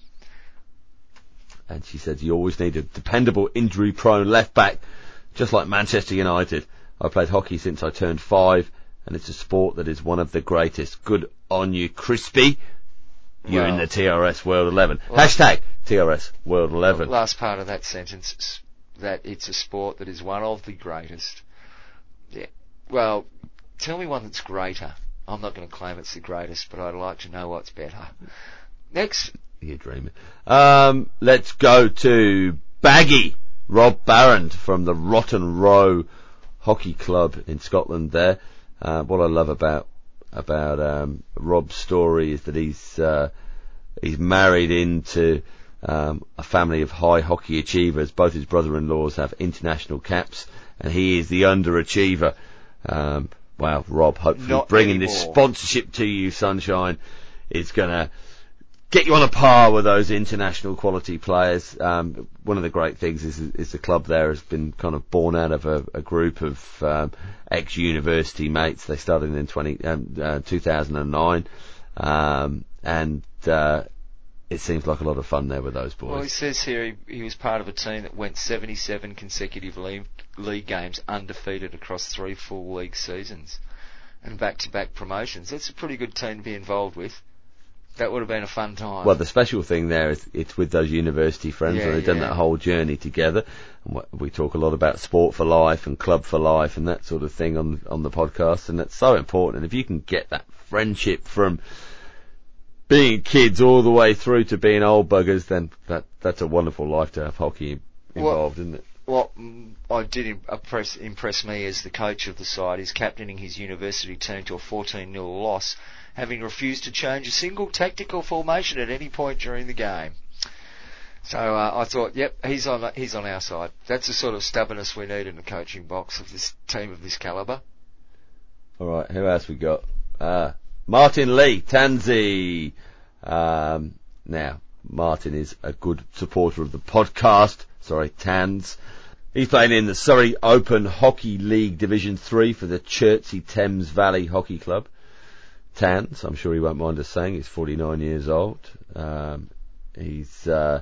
And she said, you always need a dependable, injury-prone left back, just like Manchester United. I played hockey since I turned five, and it's a sport that is one of the greatest. Good on you, Crispy. You're in the TRS World 11. Well- Hashtag TRS World 11. Last part of that sentence, that it's a sport that is one of the greatest. Yeah. Well, tell me one that's greater. I'm not going to claim it's the greatest, but I'd like to know what's better. Next, You're dreaming. Um, let's go to Baggy. Rob Barrand from the Rotten Row Hockey Club in Scotland there. Uh, what I love about, about, um, Rob's story is that he's, uh, he's married into, um, a family of high hockey achievers. Both his brother-in-laws have international caps and he is the underachiever. Um, wow, Rob, hopefully Not bringing this sponsorship to you, Sunshine, is gonna, get you on a par with those international quality players. Um, one of the great things is, is the club there has been kind of born out of a, a group of um, ex-university mates. They started in 20, um, uh, 2009, um, and uh, it seems like a lot of fun there with those boys. well, he says here he, he was part of a team that went 77 consecutive league, league games undefeated across three full league seasons and back-to-back promotions. That's a pretty good team to be involved with. That would have been a fun time. Well, the special thing there is it's with those university friends, Yeah, and they've done that whole journey together. And we talk a lot about sport for life and club for life and that sort of thing on on the podcast, and that's so important. And if you can get that friendship from being kids all the way through to being old buggers, then that that's a wonderful life to have hockey Well- involved, isn't it? what I did impress, impress me as the coach of the side is captaining his university team to a 14 0 loss, having refused to change a single tactical formation at any point during the game. So uh, I thought, yep, he's on he's on our side. That's the sort of stubbornness we need in the coaching box of this team of this calibre. All right, who else we got? Uh, Martin Lee, Tansy. Um, now, Martin is a good supporter of the podcast. Sorry, Tans. He's playing in the Surrey Open Hockey League Division 3 for the Chertsey Thames Valley Hockey Club. Tans, I'm sure he won't mind us saying, he's 49 years old. Um, he's, uh,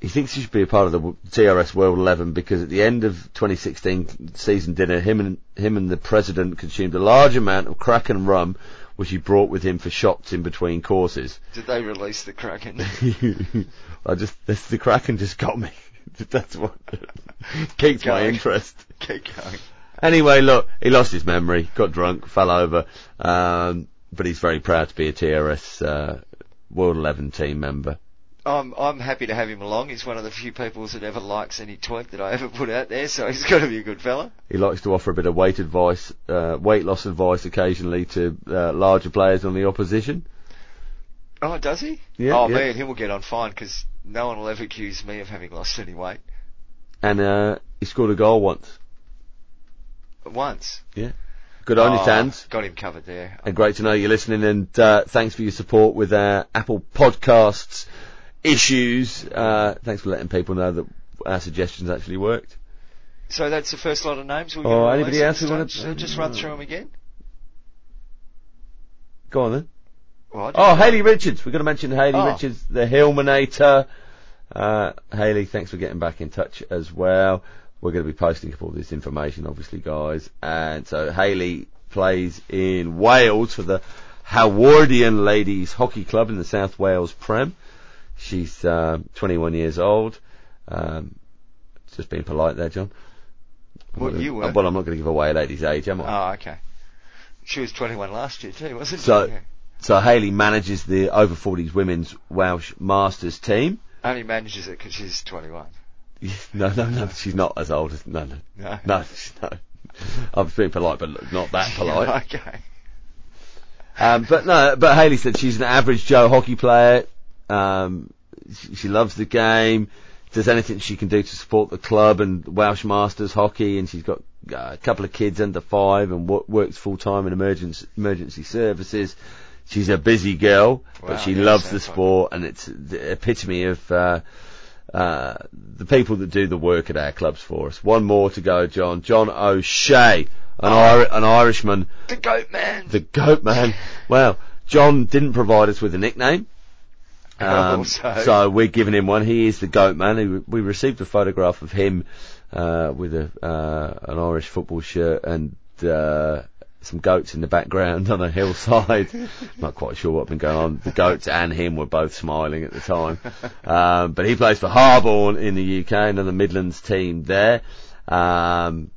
he thinks he should be a part of the TRS World 11 because at the end of 2016 season dinner, him and him and the president consumed a large amount of Kraken rum, which he brought with him for shots in between courses. Did they release the Kraken? I just this the Kraken just got me. That's what keeps my interest. Keep going. Anyway, look, he lost his memory, got drunk, fell over, um, but he's very proud to be a TRS uh, World 11 team member. I'm I'm happy to have him along. He's one of the few people that ever likes any tweet that I ever put out there, so he's got to be a good fella. He likes to offer a bit of weight advice, uh, weight loss advice occasionally to uh, larger players on the opposition. Oh, does he? Yeah, Oh yeah. man, him will get on fine because no one will ever accuse me of having lost any weight. And uh, he scored a goal once. Once. Yeah. Good on you, Oh, Tans. Got him covered there. And great to know you're listening and uh, thanks for your support with our Apple Podcasts issues. Uh, thanks for letting people know that our suggestions actually worked. So that's the first lot of names. We're Oh, anybody else who wanna- just run through them again. Go on then. Well, Oh, Haley Richards. We're going to mention Haley Oh. Richards, the Hillmanator. Uh, Haley, thanks for getting back in touch as well. We're going to be posting up all this information, obviously, guys. And so Haley plays in Wales for the Howardian Ladies Hockey Club in the South Wales Prem. She's uh, 21 years old. Um, just being polite there, John. Well, you were. Well, I'm not going to give away a lady's age, am I? Oh, okay. She was 21 last year too, wasn't So- she? Yeah. So Haley manages the over 40s women's Welsh Masters team. Only manages it because she's 21. No, no, no, she's not as old as, no, no, No. no, no. I was being polite, but not that polite. okay. Um, but no, but Haley said she's an average Joe hockey player. Um, she, she loves the game. Does anything she can do to support the club and Welsh Masters hockey, and she's got uh, a couple of kids under five and wo- works full time in emergency emergency services. She's a busy girl, Wow, but she yeah, loves the sport, and it's the epitome of uh, uh, the people that do the work at our clubs for us. One more to go, John. John O'Shea, an, Ir- an Irishman The goat man. the goat man. Well, John didn't provide us with a nickname. Um, Oh, so- so we're giving him one. He is the goat man. He, we received a photograph of him uh, with a uh, an Irish football shirt and uh, some goats in the background on a hillside. Not quite sure what had been going on. The goats and him were both smiling at the time. Um, but he plays for Harborne in the UK, another Midlands team there. Um,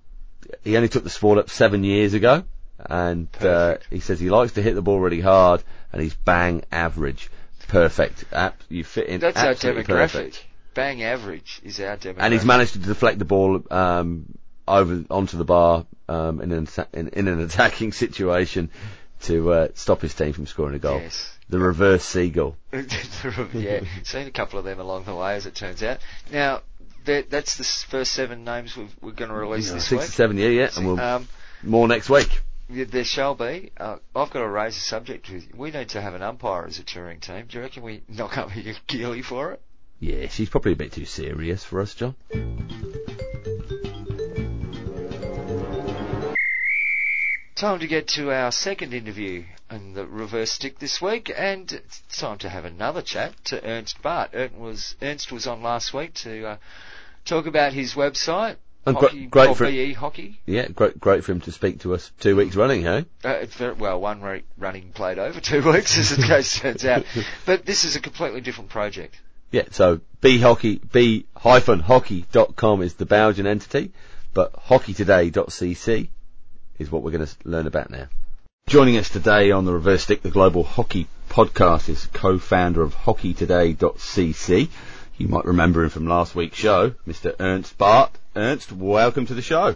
he only took the sport up seven years ago, and uh, he says he likes to hit the ball really hard, and he's bang average, perfect. App, you fit in. That's our demographic. perfect. Bang average is our demographic. And he's managed to deflect the ball um, over onto the bar um, in, an, in, in an attacking situation to uh, stop his team from scoring a goal. Yes. The reverse seagull. yeah, seen a couple of them along the way, as it turns out. Now, that, that's the first seven names we've, we're going to release this Six week. or seven, yeah, yeah, and we'll Um, more next week. yeah, there shall be. Uh, I've got to raise a subject with you. We need to have an umpire as a touring team. Do you reckon we knock up a Geely for it? Yeah, she's probably a bit too serious for us, John. Time to get to our second interview in the reverse stick this week, and it's time to have another chat to Ernst Baart. Ernst was Ernst was on last week to uh, talk about his website, And hockey, great or for- BE Hockey. Yeah, great, great for him to speak to us two weeks running, hey? Uh, it's very, well, one week running played over two weeks, as the case turns out. But this is a completely different project. Yeah, so B hockey B hyphen hockey.com is the Belgian entity, but hockeytoday.cc is what we're going to learn about now. Joining us today on the Reverse Stick, the Global Hockey Podcast, is co-founder of hockeytoday.cc. You might remember him from last week's show, Mr. Ernst Baart. Ernst, welcome to the show.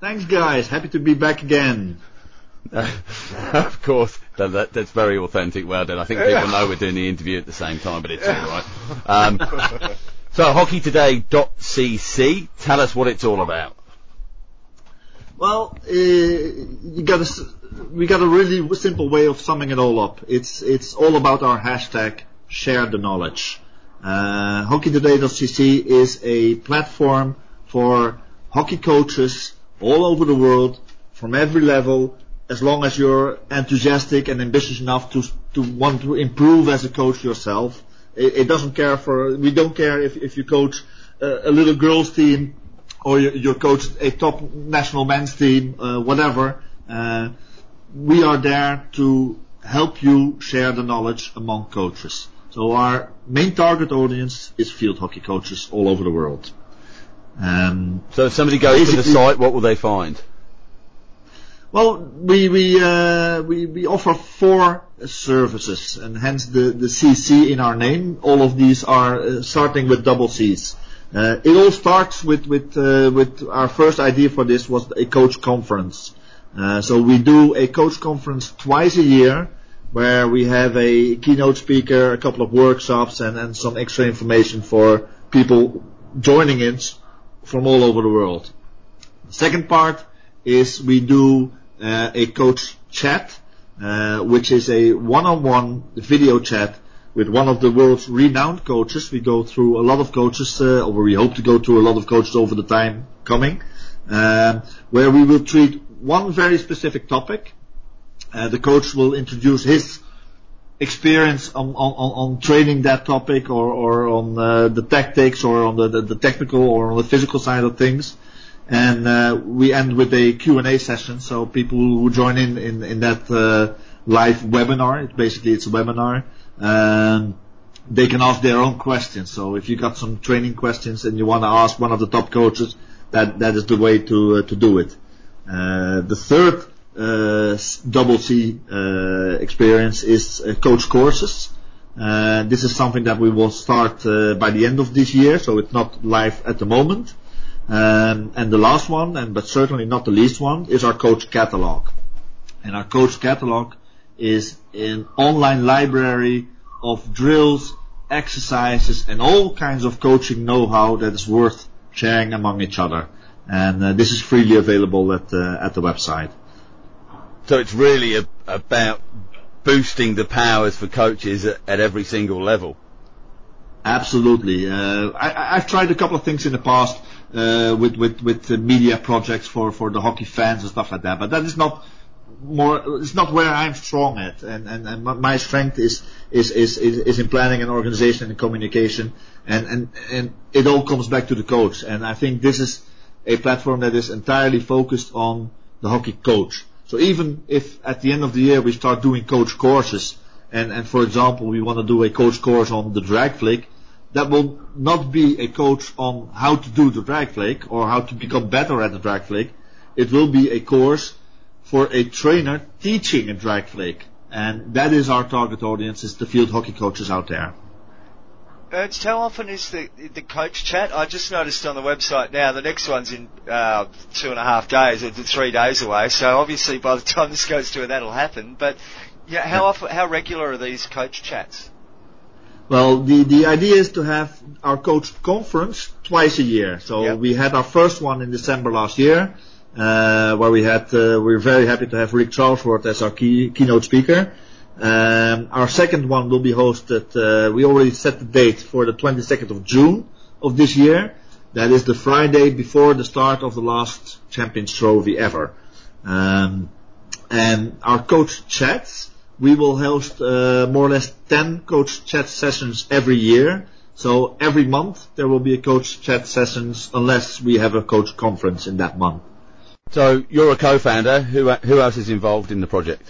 Thanks, guys. Happy to be back again. of course, that, that, that's very authentic. Well done. I think people know we're doing the interview at the same time, but it's all right. Um, so, hockeytoday.cc. Tell us what it's all about. Well, uh, you got we got a really simple way of summing it all up. It's it's all about our hashtag share the knowledge. Uh, HockeyToday.cc is a platform for hockey coaches all over the world, from every level. As long as you're enthusiastic and ambitious enough to to want to improve as a coach yourself, it, it doesn't care for. We don't care if if you coach a, a little girls team or you, you coach a top national men's team, uh, whatever. Uh, we are there to help you share the knowledge among coaches. So our main target audience is field hockey coaches all over the world. Um, So, if somebody goes to the site, what will they find? Well, we we uh, we we offer four services, and hence the the CC in our name. All of these are uh, starting with double C's. Uh, it all starts with with uh, with our first idea for this was a coach conference. Uh, so we do a coach conference twice a year, where we have a keynote speaker, a couple of workshops, and and some extra information for people joining it from all over the world. The Second part is we do uh, a coach chat, uh, which is a one-on-one video chat with one of the world's renowned coaches. We go through a lot of coaches, uh, or we hope to go through a lot of coaches over the time coming, um, where we will treat one very specific topic. Uh, the coach will introduce his experience on, on, on, training that topic or, or on uh, the tactics or on the, the, the technical or on the physical side of things. And uh, we end with a Q&A session, so people who join in in, in that uh, live webinar. It's basically it's a webinar. Um, they can ask their own questions. So if you got some training questions and you want to ask one of the top coaches, that that is the way to uh, to do it. Uh, the third uh, double C uh, experience is uh, coach courses. Uh, this is something that we will start by the end of this year, so it's not live at the moment. Um, and the last one, and but certainly not the least one, is our coach catalog. And our coach catalog is an online library of drills, exercises, and all kinds of coaching know-how that is worth sharing among each other. And uh, this is freely available at uh, at the website. So it's really a, about boosting the powers for coaches at, at every single level. Absolutely. Uh, I, have tried a couple of things in the past uh, with with with media projects for for the hockey fans and stuff like that, but that is not more. It's not where I'm strong at, and and, and my strength is is, is is in planning and organization and communication, and and and it all comes back to the coach. And I think this is a platform that is entirely focused on the hockey coach. So even if at the end of the year we start doing coach courses, and, and for example we want to do a coach course on the drag flick, that will not be a coach on how to do the drag flick or how to become better at the drag flick. It will be a course for a trainer teaching a drag flick. And that is our target audience, is the field hockey coaches out there. Ernst, how often is the the coach chat? I just noticed on the website now the next one's in uh, two and a half days or three days away. So obviously by the time this goes to it, that'll happen. But yeah, how often, how regular are these coach chats? Well, the the idea is to have our coach conference twice a year. So yep. we had our first one in December last year, where we had uh, we we're very happy to have Rick Charlesworth as our key, keynote speaker. Um, our second one will be hosted, uh, we already set the date for the 22nd of June of this year. That is the Friday before the start of the last Champions Trophy ever. Um, and our coach chats, we will host uh, more or less 10 coach chat sessions every year. So every month there will be a coach chat sessions unless we have a coach conference in that month. So you're a co-founder. Who, who else is involved in the project?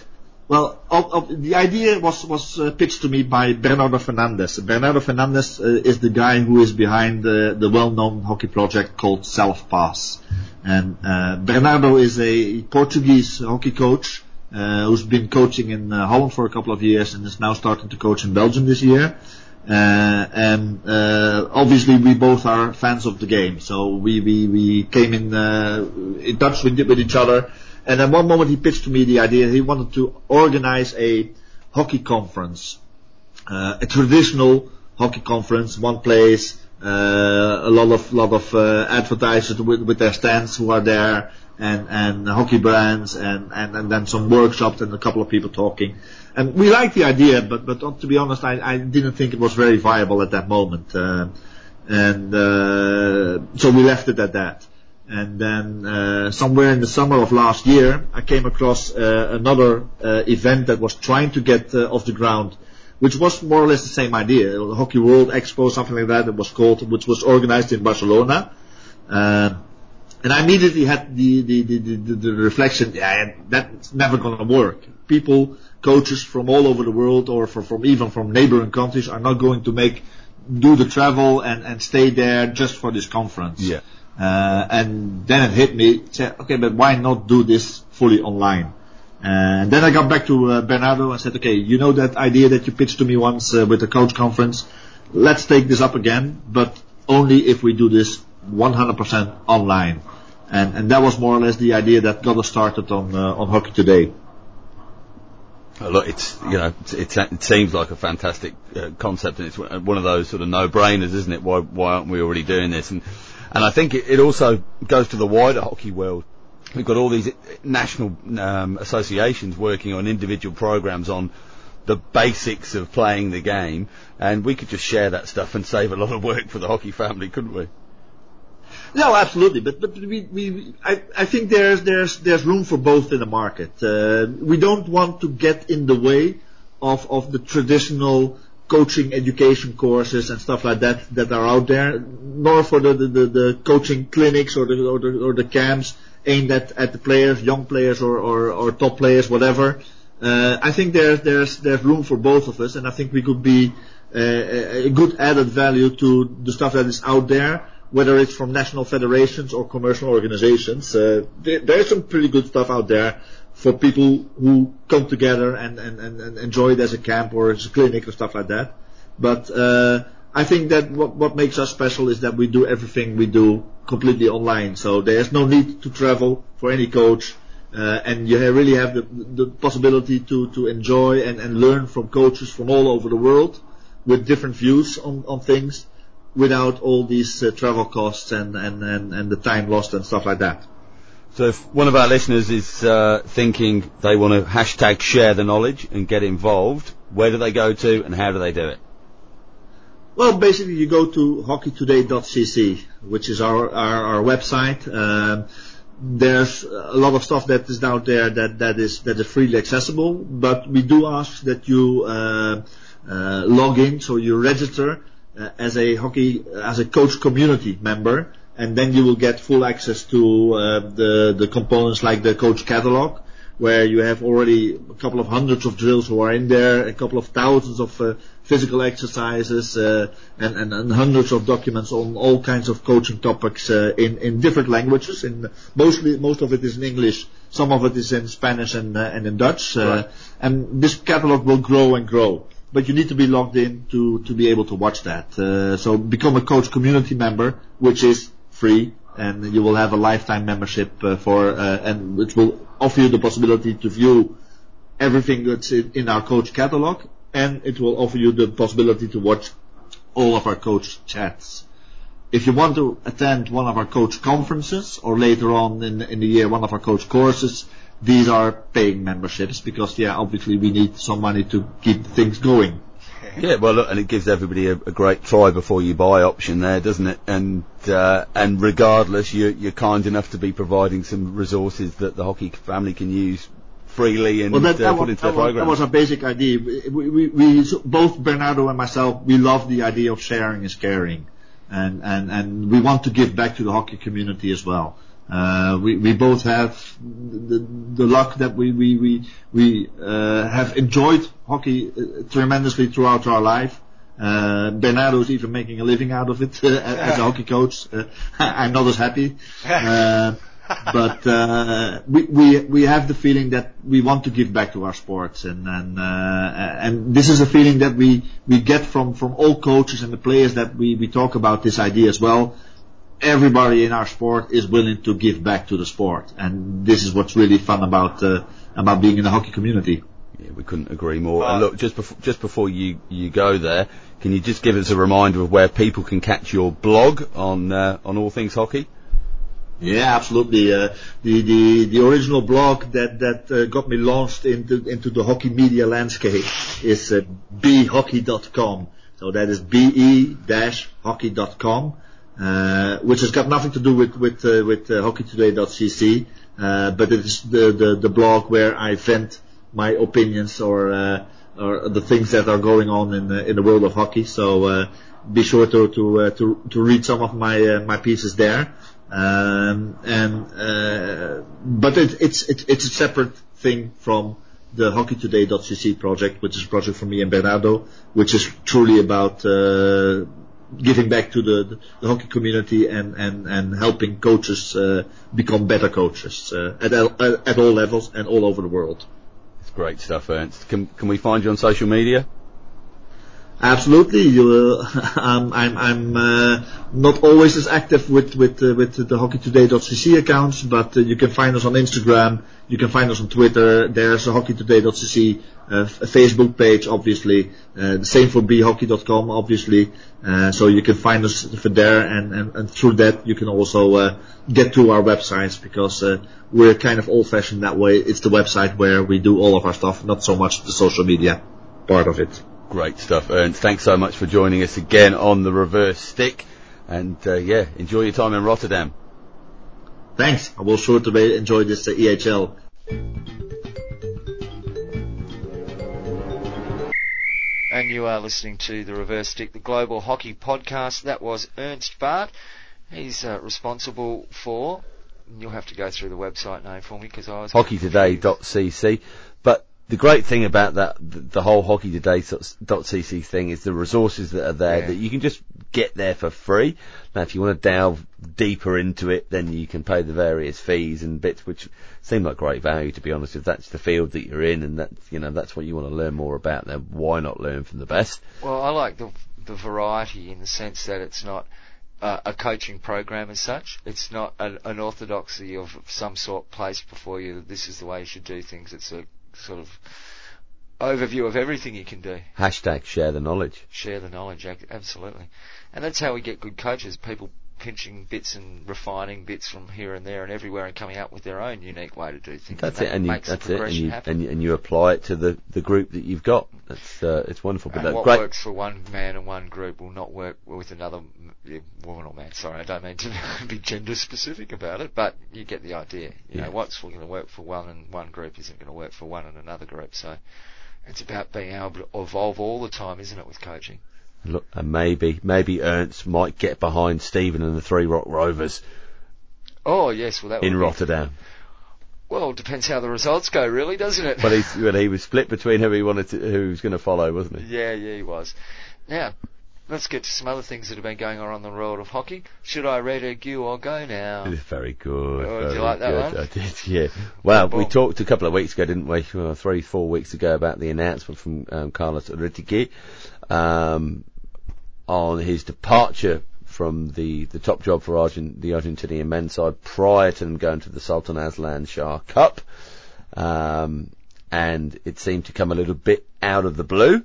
Well, of, of, the idea was was uh, pitched to me by Bernardo Fernandez. Bernardo Fernandez uh, is the guy who is behind the, the well-known hockey project called Self Pass. And uh, Bernardo is a Portuguese hockey coach uh, who's been coaching in uh, Holland for a couple of years and is now starting to coach in Belgium this year. Uh, and obviously, we both are fans of the game, so we we, we came in in touch with with each other. And at one moment he pitched to me the idea he wanted to organize a hockey conference, uh, a traditional hockey conference, one place, uh, a lot of lot of uh, advertisers with, with their stands who are there, and and hockey brands, and, and and then some workshops and a couple of people talking. And we liked the idea, but but to be honest, I, I didn't think it was very viable at that moment, uh, and uh, so we left it at that. And then uh, somewhere in the summer of last year, I came across uh, another uh, event that was trying to get uh, off the ground, which was more or less the same idea. The Hockey World Expo, something like that, it was called, which was organized in Barcelona. And I immediately had the, the, the, the, the reflection, yeah, that's never going to work. People, coaches from all over the world or for, from even from neighboring countries are not going to make, do the travel and, and stay there just for this conference. Yeah. Uh, and then it hit me, said, okay, but why not do this fully online? And then I got back to uh, Bernardo and said, okay, you know that idea that you pitched to me once uh, with the coach conference? Let's take this up again, but only if we do this 100% online. And, and that was more or less the idea that got us started on, uh, on Hockey Today. Look, it's you know it, it seems like a fantastic uh, concept, and it's one of those sort of no-brainers, isn't it? Why why aren't we already doing this? And and I think it, it also goes to the wider hockey world. We've got all these national um, associations working on individual programs on the basics of playing the game, and we could just share that stuff and save a lot of work for the hockey family, couldn't we? No, absolutely. But but we, we I, I think there's there's there's room for both in the market. Uh, we don't want to get in the way of of the traditional coaching education courses and stuff like that that are out there, nor for the, the, the, the coaching clinics or the, or the, or the camps aimed at, at the players, young players or, or, or top players, whatever. uh, I think there's there's there's room for both of us, and I think we could be uh, a good added value to the stuff that is out there, whether it's from national federations or commercial organizations. Uh, there, there's some pretty good stuff out there for people who come together and, and, and, and enjoy it as a camp or as a clinic or stuff like that. But uh, I think that what, what makes us special is that we do everything we do completely online. So there's no need to travel for any coach. Uh, and you really have the, the possibility to, to enjoy and, and learn from coaches from all over the world with different views on, on things without all these uh, travel costs and, and, and, and the time lost and stuff like that. So if one of our listeners is uh, thinking they want to hashtag share the knowledge and get involved, where do they go to and how do they do it? Well, basically you go to hockeytoday.cc, which is our, our, our website. Um, there's a lot of stuff that is out there that, that is that is freely accessible, but we do ask that you uh, uh, log in, so you register uh, as a hockey as a coach community member, and then you will get full access to uh, the the components like the coach catalog, where you have already a couple of hundreds of drills who are in there, a couple of thousands of uh, physical exercises, uh, and, and, and, hundreds of documents on all kinds of coaching topics uh, in, in different languages. In mostly, most of it is in English. Some of it is in Spanish and, uh, and in Dutch. Uh, right. And this catalog will grow and grow. But you need to be logged in to, to be able to watch that. Uh, so become a coach community member, which is free and you will have a lifetime membership uh, for uh, and which will offer you the possibility to view everything that's in our coach catalog and it will offer you the possibility to watch all of our coach chats. If you want to attend one of our coach conferences or later on in, in the year one of our coach courses, these are paying memberships because yeah, obviously we need some money to keep things going. Yeah, well, look, and it gives everybody a, a, great try before you buy option there, doesn't it? And uh, and regardless, you're, you're kind enough to be providing some resources that the hockey family can use freely and well, that, uh, that put was, into their program. That was our basic idea. We, we, we, both Bernardo and myself, we love the idea of sharing is caring, and and and we want to give back to the hockey community as well. Uh, we, we both have the, the luck that we we we, we uh, have enjoyed hockey uh, tremendously throughout our life. Uh, Bernardo is even making a living out of it uh, as a hockey coach. Uh, I'm not as happy, uh, but uh, we we we have the feeling that we want to give back to our sports, and and uh, and this is a feeling that we we get from from all coaches and the players that we we talk about this idea as well everybody in our sport is willing to give back to the sport, and this is what's really fun about uh, about being in the hockey community. Yeah, we couldn't agree more. and look, just before just before you you go there, can you just give us a reminder of where people can catch your blog on uh, on all things hockey? Yeah, absolutely. Uh, the, the the original blog that that uh, got me launched into into the hockey media landscape is uh, behockey.com. So that is be-hockey.com uh, which has got nothing to do with with uh, with uh, hockeytoday.cc, uh, but it is the, the the blog where I vent my opinions or uh, or the things that are going on in the, in the world of hockey. So uh, be sure to to uh, to to read some of my uh, my pieces there. Um, and uh, but it, it's it, it's a separate thing from the hockeytoday.cc project, which is a project for me and Bernardo, which is truly about uh, giving back to the, the, hockey community and, and, and helping coaches uh, become better coaches uh, at, at all levels and all over the world. It's great stuff, Ernst. Can, can we find you on social media? Absolutely. You, uh, I'm, I'm, uh, not always as active with with uh, with the hockeytoday.cc accounts, but you can find us on Instagram. You can find us on Twitter. There's a hockeytoday.cc uh, Facebook page, obviously. Uh, the same for bhockey.com, obviously. Uh, so you can find us for there, and, and, and through that you can also uh, get to our websites because we're kind of old-fashioned that way. It's the website where we do all of our stuff, not so much the social media part of it. Great stuff, Ernst. Thanks so much for joining us again on the reverse stick, and uh, yeah, enjoy your time in Rotterdam. Thanks. I will sure to enjoy this EHL. and you are listening to the Reverse Stick, the Global Hockey Podcast. That was Ernst Baart. He's uh, responsible for. You'll have to go through the website name for me because I was hockeytoday.cc. But the great thing about that, the, whole hockey today .cc thing is the resources that are there Yeah. that you can just get there for free. Now, if you want to delve deeper into it, then you can pay the various fees and bits, which seem like great value, to be honest. If that's the field that you're in and that's, you know, that's what you want to learn more about, then why not learn from the best? Well, I like the the variety in the sense that it's not uh, a coaching program as such. It's not an, an orthodoxy of some sort placed before you that this is the way you should do things. It's a sort of overview of everything you can do. Hashtag share the knowledge. Share the knowledge, absolutely. And that's how we get good coaches. People pinching bits and refining bits from here and there and everywhere and coming up with their own unique way to do things. That's and it, that and you, that's it, and you, and you, and you apply it to the, the group that you've got. That's, uh, it's wonderful. But And what great. works for one man and one group will not work with another woman or man. Sorry, I don't mean to be gender specific about it, but you get the idea. You Yeah. know, what's going to work for one and one group isn't going to work for one and another group. So it's about being able to evolve all the time, isn't it, with coaching? Look, and maybe, maybe Ernst might get behind Stephen and the Three Rock Rovers Oh yes, well that would in be- Rotterdam. Well, it depends how the results go, really, doesn't it? But he's, well, he was split between who he wanted to, who he was going to follow, wasn't he? Yeah, yeah, he was. Now, let's get to some other things that have been going on in the world of hockey. Should I read a Q or go now? Very good. Oh, do you very like that good. one? I did, yeah. Well, we talked a couple of weeks ago, didn't we? Well, three, four weeks ago about the announcement from um, Carlos Retegui um, on his departure from the, the top job for Argent, the Argentinian men's side prior to them going to the Sultan Azlan Shah Cup. Um, and it seemed to come a little bit out of the blue.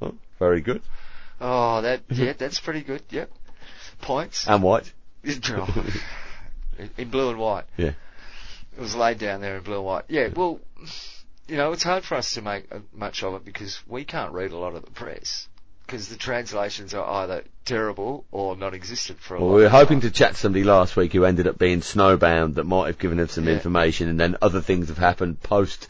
Oh, very good. Oh, that yeah, that's pretty good. Yep, points. And white. in blue and white. Yeah. It was laid down there in blue and white. Yeah, well, you know, it's hard for us to make uh, much of it because we can't read a lot of the press because the translations are either terrible or non-existent for a Well, we were hoping time. to chat to somebody last week who ended up being snowbound that might have given us some Yeah. information, and then other things have happened post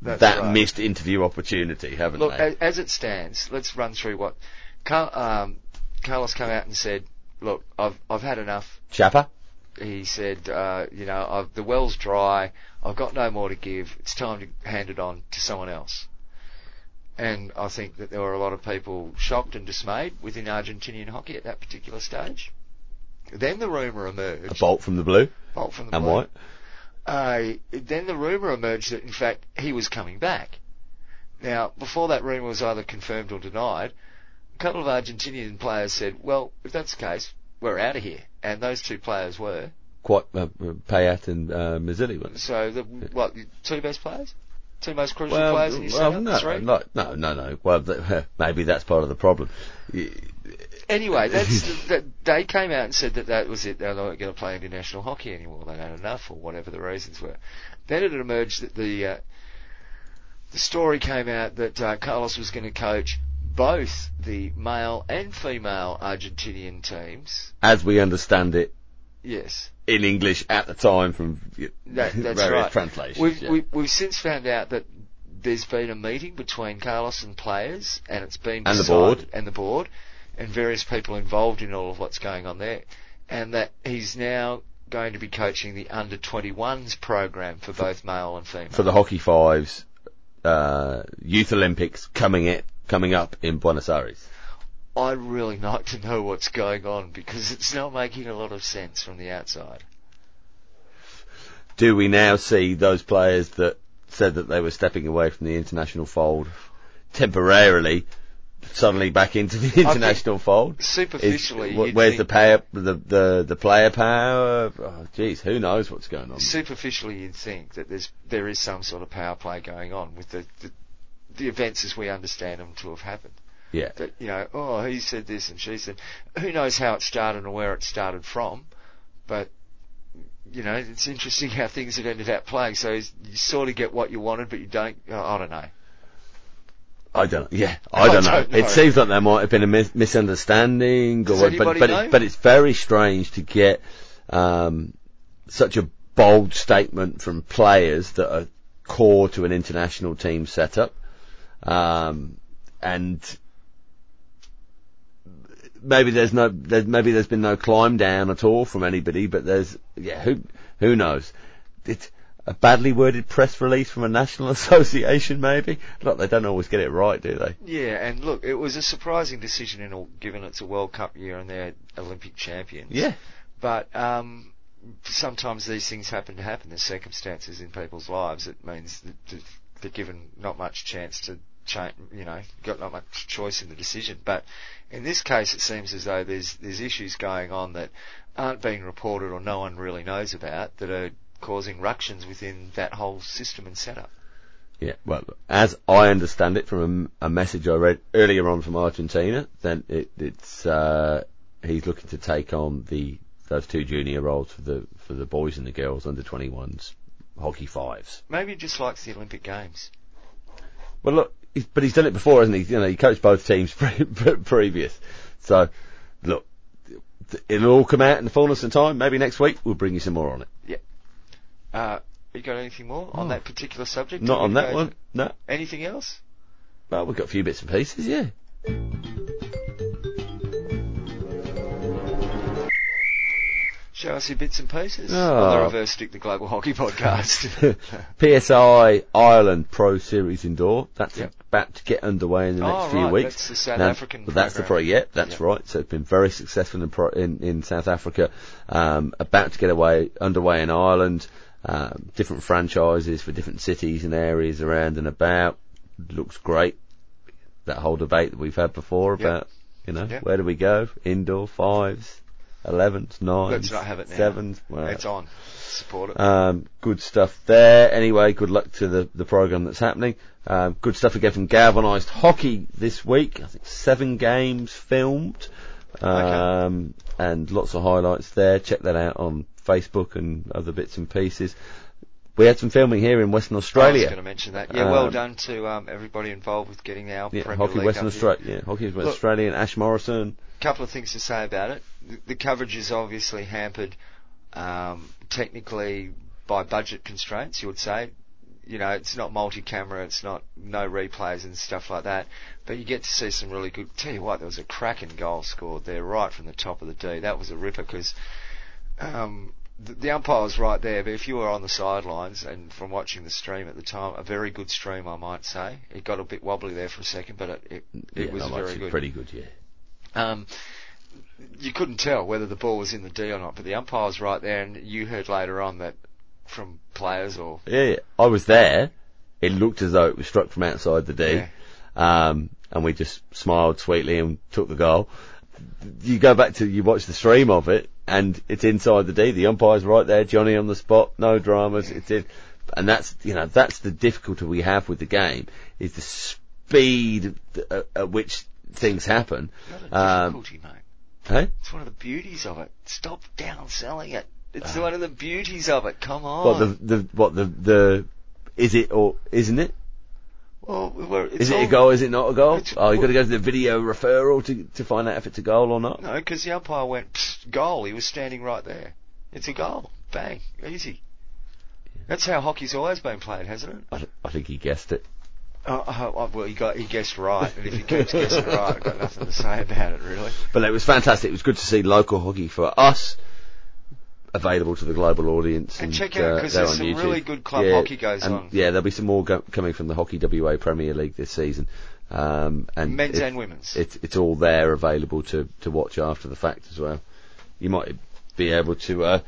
That's that right. missed interview opportunity, haven't Look, they? a- as it stands, let's run through what um, Carlos came out and said. Look, I've I've had enough. Chapa? He said, uh, you know, I've, the well's dry. I've got no more to give. It's time to hand it on to someone else. And I think that there were a lot of people shocked and dismayed within Argentinian hockey at that particular stage. Then the rumour emerged. A bolt from the blue bolt from the and blue. white. Uh, then the rumour emerged that in fact he was coming back. Now, before that rumour was either confirmed or denied, a couple of Argentinian players said, well, if that's the case, we're out of here. And those two players were. Quite uh, Peillat and uh, Mazzilli. So, the, what, the two best players? Two most crucial Well, players in your well, no, Three? no, no, no, no. Well, th- maybe that's part of the problem. Anyway, that's that they came out and said that that was it. They're not going to play international hockey anymore. They had enough, or whatever the reasons were. Then it emerged that the uh, the story came out that uh, Carlos was going to coach both the male and female Argentinian teams. As we understand it Yes, in English at the time from that, that's various right. translations. We've, yeah. we, we've since found out that there's been a meeting between Carlos and players, and it's been And the board. and the board, and various people involved in all of what's going on there, and that he's now going to be coaching the under 21s program for both male and female. for the Hockey Fives uh, Youth Olympics coming it coming up in Buenos Aires. I'd really like to know what's going on because it's not making a lot of sense from the outside. Do we now see those players that said that they were stepping away from the international fold temporarily suddenly back into the international fold? Is- Superficially, wh- where's the power, the, the the player power? Oh, geez, who knows what's going on? superficially you'd think that there's there is some sort of power play going on with the, the the events as we understand them to have happened. Yeah. That you know, oh, he said this and she said. Who knows how it started and where it started from, but you know, it's interesting how things have ended up playing. So you sort of get what you wanted, but you don't. I don't know. I don't. Yeah, I don't, don't know. know. It seems like there might have been a mis- misunderstanding, or, but but, it, but it's very strange to get um, such a bold statement from players that are core to an international team setup, um, and maybe there's no there's, maybe there's been no climb down at all from anybody, but there's yeah who who knows. It, a badly worded press release from a national association, maybe. Look, they don't always get it right, do they? Yeah, and look, it was a surprising decision in all, given it's a World Cup year and they're Olympic champions. Yeah. But um, sometimes these things happen to happen. There's circumstances in people's lives. It means that they're given not much chance to change. You know, got not much choice in the decision. But in this case, it seems as though there's there's issues going on that aren't being reported or no one really knows about that are causing ructions within that whole system and setup. Yeah, well, as I understand it from a, a message I read earlier on from Argentina, then it, it's uh, he's looking to take on the those two junior roles for the for the boys and the girls under 21s hockey fives. Maybe he just likes the Olympic Games. Well, look, he's, but he's done it before, hasn't he? You know, he coached both teams pre- previous. So, look, it'll all come out in the fullness of time. Maybe next week we'll bring you some more on it. Yeah. Uh, you got anything more on Oh. that particular subject? Not on that one. No. Anything else? Well, we've got a few bits and pieces, yeah. Show us your bits and pieces Oh. on the Reverse Stick the Global Hockey Podcast. PSI Ireland Pro Series indoor. That's Yep. About to get underway in the next Oh, few right, weeks. that's the South Now, African that's the pro. program. Yeah, that's Yep. right. So it's been very successful in pro, in, in South Africa. Um, about to get away underway in Ireland. Um, different franchises for different cities and areas around and about. Looks great. That whole debate that we've had before Yep. about you know Yep. where do we go? Indoor fives, elevens, nines, Let's not have it now. sevens. Well, it's on. Support it. um, good stuff there. Anyway, good luck to the, the program that's happening. Um, good stuff again from Galvanised Hockey this week. I think seven games filmed. Um, and lots of highlights there. Check that out on Facebook and other bits and pieces. We had some filming here in Western I was Australia. going to mention that. Yeah, well Um, done to um, everybody involved with getting our Yeah, Premier Hockey League Western. Australia. Yeah, Hockey Western Look- Australia and Ash Morrison. Couple of things to say about it. The, the coverage is obviously hampered um, technically by budget constraints. You would say, you know, it's not multi-camera, it's not no replays and stuff like that. But you get to see some really good. Tell you what, there was a cracking goal scored there, right from the top of the D. That was a ripper because. Um, the, the umpire was right there, but if you were on the sidelines and from watching the stream at the time, a very good stream, I might say. It got a bit wobbly there for a second, but it it, it yeah, was very good. Pretty good, yeah. Um, you couldn't tell whether the ball was in the D or not, but the umpire was right there, and you heard later on that from players or Yeah, yeah. I was there. It looked as though it was struck from outside the D. Yeah. Um, and we just smiled sweetly and took the goal. You go back to, you watch the stream of it, and it's inside the D. The umpire's right there, Johnny on the spot, no dramas, it's in. And that's, you know, that's the difficulty we have with the game, is the speed at which things happen. Um. Hey? It's one of the beauties of it. Stop downselling it. It's one of the beauties of it. Come on. What the, the, what the, the, is it or isn't it? well, Is it all, a goal? Is it not a goal? Oh, you've got to go to the video referral to to find out if it's a goal or not. No, because the umpire went goal. He was standing right there. It's a goal. Bang. Easy. That's how hockey's always been played, hasn't it? I, I think he guessed it. Oh, oh, oh, well, he got he guessed right, and if he keeps guessing right, I've got nothing to say about it, really. But it was fantastic. It was good to see local hockey for us available to the global audience. And And, check out, uh, 'cause they're there's on some YouTube. really good club Yeah, hockey goes and on. Yeah, there'll be some more go- coming from the Hockey WA Premier League this season. Um, and Men's it- and women's. It's it's all there available to to watch after the fact as well. You might be able to uh,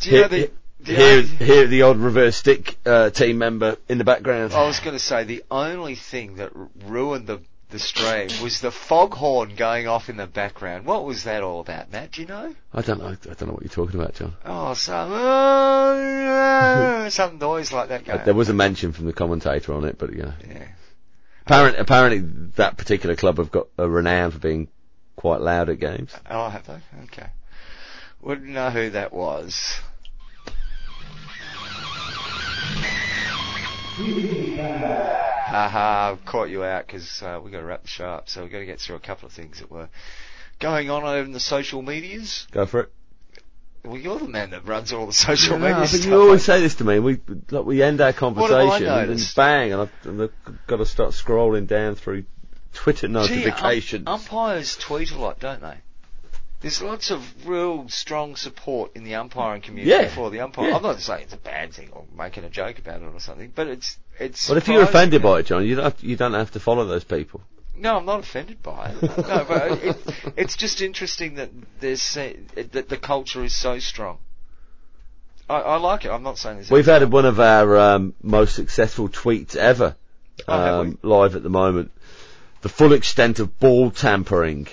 Do you hear, know the, the hear, only- hear the odd reverse stick uh, team member in the background. I was going to say the only thing that ruined the the stream was the foghorn going off in the background. What was that all about, Matt? Do you know? I don't know. I don't know what you're talking about, John. Oh, some uh, some noise like that going. Uh, There was a mention from the commentator on it, but you know, yeah. apparently, apparently that particular club have got a renown for being quite loud at games. Oh, have they? Okay. Wouldn't know who that was. Haha, I've caught you out because uh, we've got to wrap the show up, so we've got to get through a couple of things that were going on over in the social medias. Go for it. Well, you're the man that runs all the social No, media but stuff. you always say this to me. We like, we end our conversation and bang, and I've, and I've got to start scrolling down through Twitter Gee, um, notifications. umpires tweet a lot, don't they? There's lots of real strong support in the umpiring community Yeah. for the umpire. Yeah. I'm not saying it's a bad thing or making a joke about it or something, but it's it's. Well, if you're offended by it, John, you don't have to, you don't have to follow those people. No, I'm not offended by it. No, but it, it's just interesting that there's that the culture is so strong. I, I like it. I'm not saying there's We've had one of our um, most successful tweets ever Oh, um, live at the moment. The full extent of ball tampering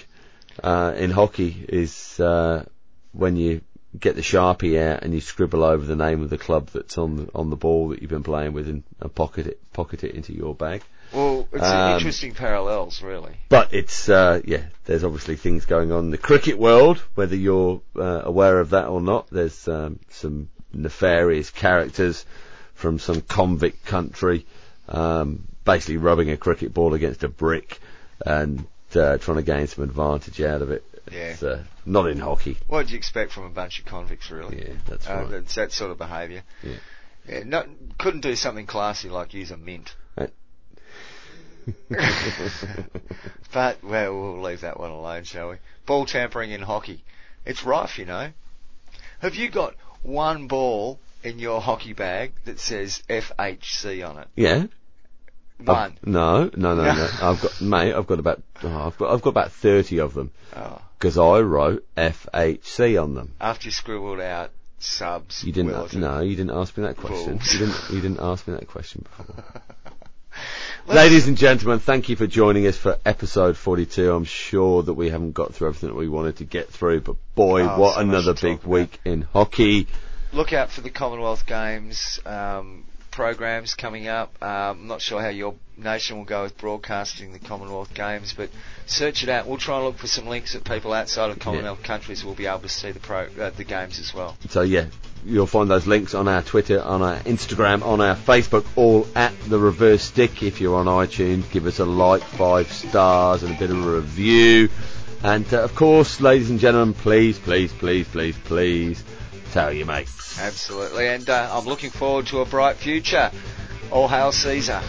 uh, in hockey is uh, when you get the sharpie out and you scribble over the name of the club that's on the, on the ball that you've been playing with and, and pocket it pocket it into your bag. Well, it's Um, interesting parallels, really. But it's uh, yeah, there's obviously things going on in the cricket world, whether you're uh, aware of that or not. There's um, some nefarious characters from some convict country, um, basically rubbing a cricket ball against a brick and uh, trying to gain some advantage out of it. Yeah. Uh, not in hockey. What do you expect from a bunch of convicts, really? Yeah, that's Uh, right. It's that sort of behaviour. Yeah. Yeah, not, couldn't do something classy like use a mint. Right. But, well, we'll leave that one alone, shall we? Ball tampering in hockey. It's rife, you know. Have you got one ball in your hockey bag that says FHC on it? Yeah. One. no, no, no, No. no. I've got, mate. I've got about, oh, I've got, I've got about thirty of them Oh. because I wrote FHC on them. After you scribbled out subs. You didn't. Wilton. no, you didn't ask me that question. You didn't. You didn't ask me that question before. Ladies and gentlemen, thank you for joining us for episode 42. I'm sure that we haven't got through everything that we wanted to get through, but boy, Oh, what so another big week in hockey. look out for the Commonwealth Games um, programs coming up. Um, I'm not sure how your nation will go with broadcasting the Commonwealth Games, but search it out. We'll try and look for some links that people outside of Commonwealth countries will be able to see the pro uh, the games as well. So yeah, you'll find those links on our Twitter, on our Instagram, on our Facebook, all at the Reverse Stick. If you're on iTunes, give us a like, five stars, and a bit of a review. And uh, of course, ladies and gentlemen, please, please, please, please, please, tell your mates. Absolutely, and uh, I'm looking forward to a bright future. All hail Caesar.